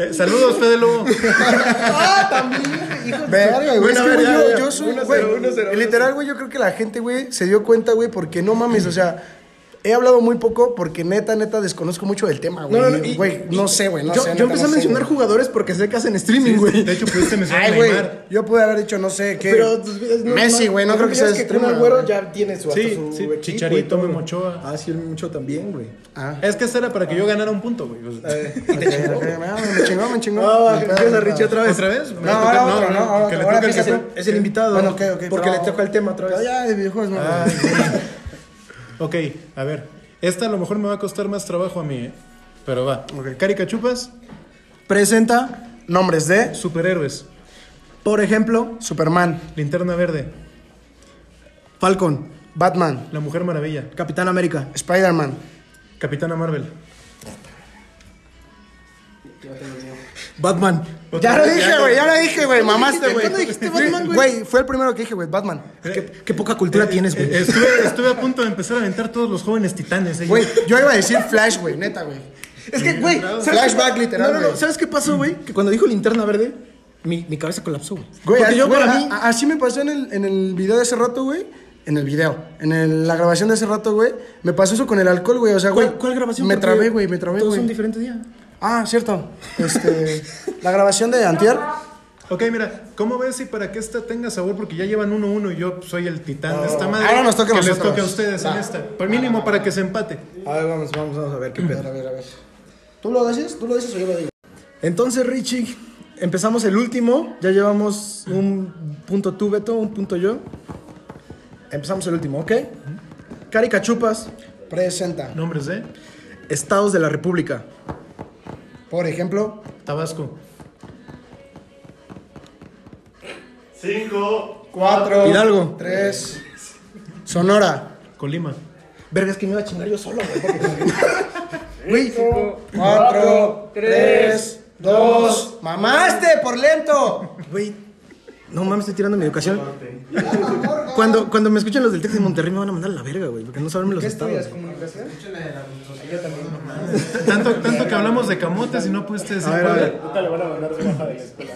Eh, saludos, Fede Lobo. <laughs> Verga, güey. Bueno, es que, güey, yo, yo soy, güey, literal, güey, yo creo que la gente, güey, se dio cuenta, güey, porque no mames, o sea, he hablado muy poco porque neta, neta, desconozco mucho del tema, güey. No, no, no, y- Güey, no sé, güey, no yo, sé. yo neta, empecé no a sé, mencionar güey. jugadores porque sé que hacen streaming, güey. De hecho, pudiste mencionar <laughs> Ay, a güey, yo pude haber dicho, no sé, qué. Pero pues, es no- Messi, no- güey, no no creo que sea streamer, güey. ya tiene su, hasta Sí, su sí, equipo Chicharito, y todo. Memo Ochoa. Ah, sí, el Mucho también, güey. Ah. Es que esta era para que yo ganara un punto, güey. <laughs> Ok, ok, me chingó, me chingó. Ah, Ni pedo, empieza Richie otra vez. ¿Otra vez? No, ahora otro, no, ahora. Es el invitado. Bueno, ok, ok, Porque le toca el tema otra vez. Ya, de videojuegos, no. Ok, a ver. Esta a lo mejor me va a costar más trabajo a mí, ¿eh? Pero va. Carica Chupas, Presenta, Nombres de superhéroes. por ejemplo, Superman, Linterna Verde, Falcon, Batman, La Mujer Maravilla, Capitán América, Spider-Man, Capitana Marvel. Batman. Ya lo dije, güey, ya lo dije, güey. Mamaste, güey. ¿Cuándo dijiste Batman, güey? Güey, fue el primero que dije, güey, Batman. Qué, qué poca cultura tienes, güey. Eh, Estuve, estuve a punto de empezar a aventar todos los jóvenes titanes. ¿eh? Güey, yo iba a decir Flash, güey, neta, güey. Es que, güey, ¿sabes Flashback, literal, No, no, no. güey. ¿Sabes qué pasó, güey? Que cuando dijo linterna verde, mi, mi cabeza colapsó, güey. Güey, Porque yo güey, para mí. así me pasó en el, en el video de ese rato, güey. En el video, en el- la grabación de ese rato, güey. Me pasó eso con el alcohol, güey. O sea, güey. ¿Cuál, cuál grabación? Me trabé, güey, me trabé, Todos son güey. diferentes días. Ah, cierto. Este. <laughs> la grabación de Antier. Ok, mira, ¿cómo ves si para que esta tenga sabor? Porque ya llevan 1-1 y yo soy el titán de esta madre. Ahora nos toca a Que les toque a ustedes en esta. Por mínimo para que se empate. A ver, vamos, vamos, vamos a ver qué pedo. A ver, a ver. ¿Tú lo dices? ¿Tú lo dices o yo lo digo? Entonces, Richie, empezamos el último. Ya llevamos un punto tú, Beto, un punto yo. Empezamos el último, ¿ok? Caricachupas, Presenta. Nombres de estados de la República. Por ejemplo, Tabasco, Cinco. 4, Hidalgo. 3, Sonora. Colima, Verga, es que me iba a chingar yo solo, güey. <laughs> Güey, 4, 3, 2. ¡Mamaste por lento! Güey, no mames, estoy tirando mi educación. Cuando, cuando me escuchan los del Tec de Monterrey me van a mandar a la verga, güey, porque no saben los estados. comunicación? Tanto, tanto que hablamos de camotes y no pudiste decir A ver, a cuál. ver. Nunca le van a mandar de baja de la escuela.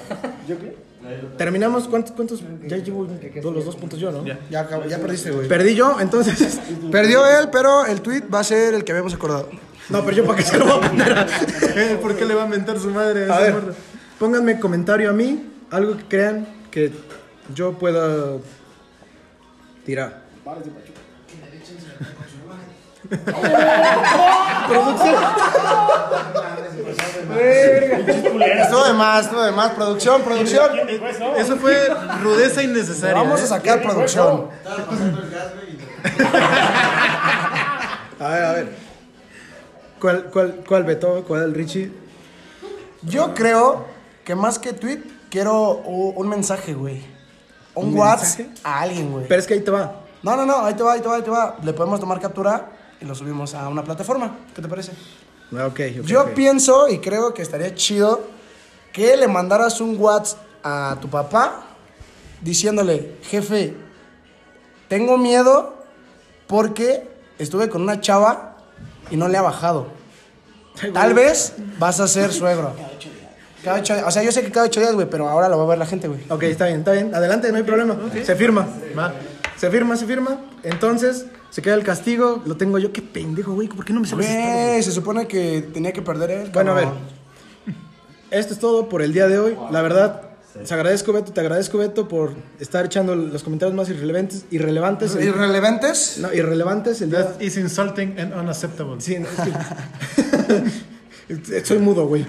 Terminamos, ¿cuántos? cuántos? Ya llevo todos los dos puntos yo, ¿no? Ya. Ya, perdiste, güey. Perdí yo, entonces. <laughs> Perdió él, pero el tweet va a ser el que habíamos acordado. No, pero yo para qué se lo voy a poner. a- <laughs> Eh, ¿Por qué le va a mentar su madre a A esa ver, morra? pónganme comentario a mí, algo que crean que yo pueda tirar. Producción. Estuvo de más, estuvo de más. Producción, producción. Eso fue rudeza innecesaria. Vamos a ¿eh? sacar producción. A ver, a ver. ¿Cuál, cuál, cuál Beto? ¿Cuál Richie? Yo creo que más que tweet, quiero un mensaje, güey. Un, WhatsApp a alguien, güey. Pero es que ahí te va. No, no, no, ahí te va, ahí te va, ahí te va. Le podemos tomar captura y lo subimos a una plataforma. ¿Qué te parece? Ah, Ok, ok. Yo pienso y creo que estaría chido que le mandaras un WhatsApp a tu papá diciéndole, jefe, tengo miedo porque estuve con una chava y no le ha bajado. Tal vez vas a ser suegro. <laughs> Cada ocho o sea, yo sé que cada ocho días, güey, pero ahora lo va a ver la gente, güey. Ok, está bien, está bien. Adelante, no hay problema. Se firma. Va. Se firma, se firma. Entonces, se queda el castigo. Lo tengo yo. Qué pendejo, güey. ¿Por qué no me sabes? Güey, se supone que tenía que perder él. Bueno, a ver. Esto es todo por el día de hoy. La verdad, te agradezco, Beto. Te agradezco, Beto, por estar echando los comentarios más irrelevantes. Irrelevantes. el- ¿Irrelevantes? no, irrelevantes el día. That is insulting and unacceptable. Sí, no, es que- <laughs> Soy mudo, güey.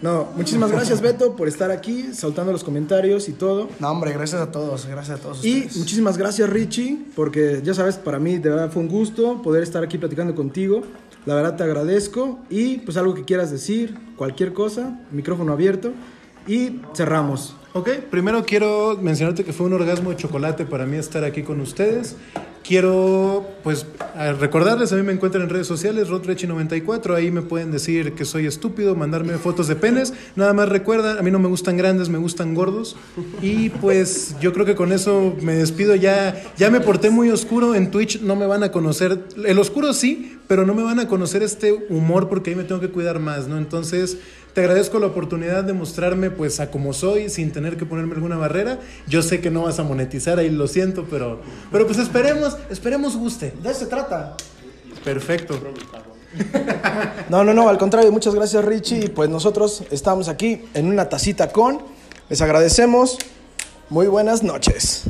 No, muchísimas gracias, Beto, por estar aquí, soltando los comentarios y todo. No, hombre, gracias a todos, gracias a todos Y ustedes. muchísimas gracias, Richie, porque ya sabes, para mí de verdad fue un gusto poder estar aquí platicando contigo. La verdad te agradezco. Y pues algo que quieras decir, cualquier cosa, micrófono abierto. Y cerramos. Ok, primero quiero mencionarte que fue un orgasmo de chocolate para mí estar aquí con ustedes. Quiero, pues, recordarles, a mí me encuentran en redes sociales, Rotrechi94, ahí me pueden decir que soy estúpido, mandarme fotos de penes. Nada más recuerda, a mí no me gustan grandes, me gustan gordos. Y pues yo creo que con eso me despido. Ya, ya me porté muy oscuro en Twitch, no me van a conocer. El oscuro sí, pero no me van a conocer este humor porque ahí me tengo que cuidar más, ¿no? Entonces, te agradezco la oportunidad de mostrarme pues a como soy sin tener que ponerme alguna barrera. Yo sé que no vas a monetizar ahí, lo siento, pero, pero pues esperemos, esperemos guste. De eso se trata. Perfecto. <laughs> No, no, no, al contrario, muchas gracias Richie. Y pues nosotros estamos aquí en una tacita con. Les agradecemos. Muy buenas noches.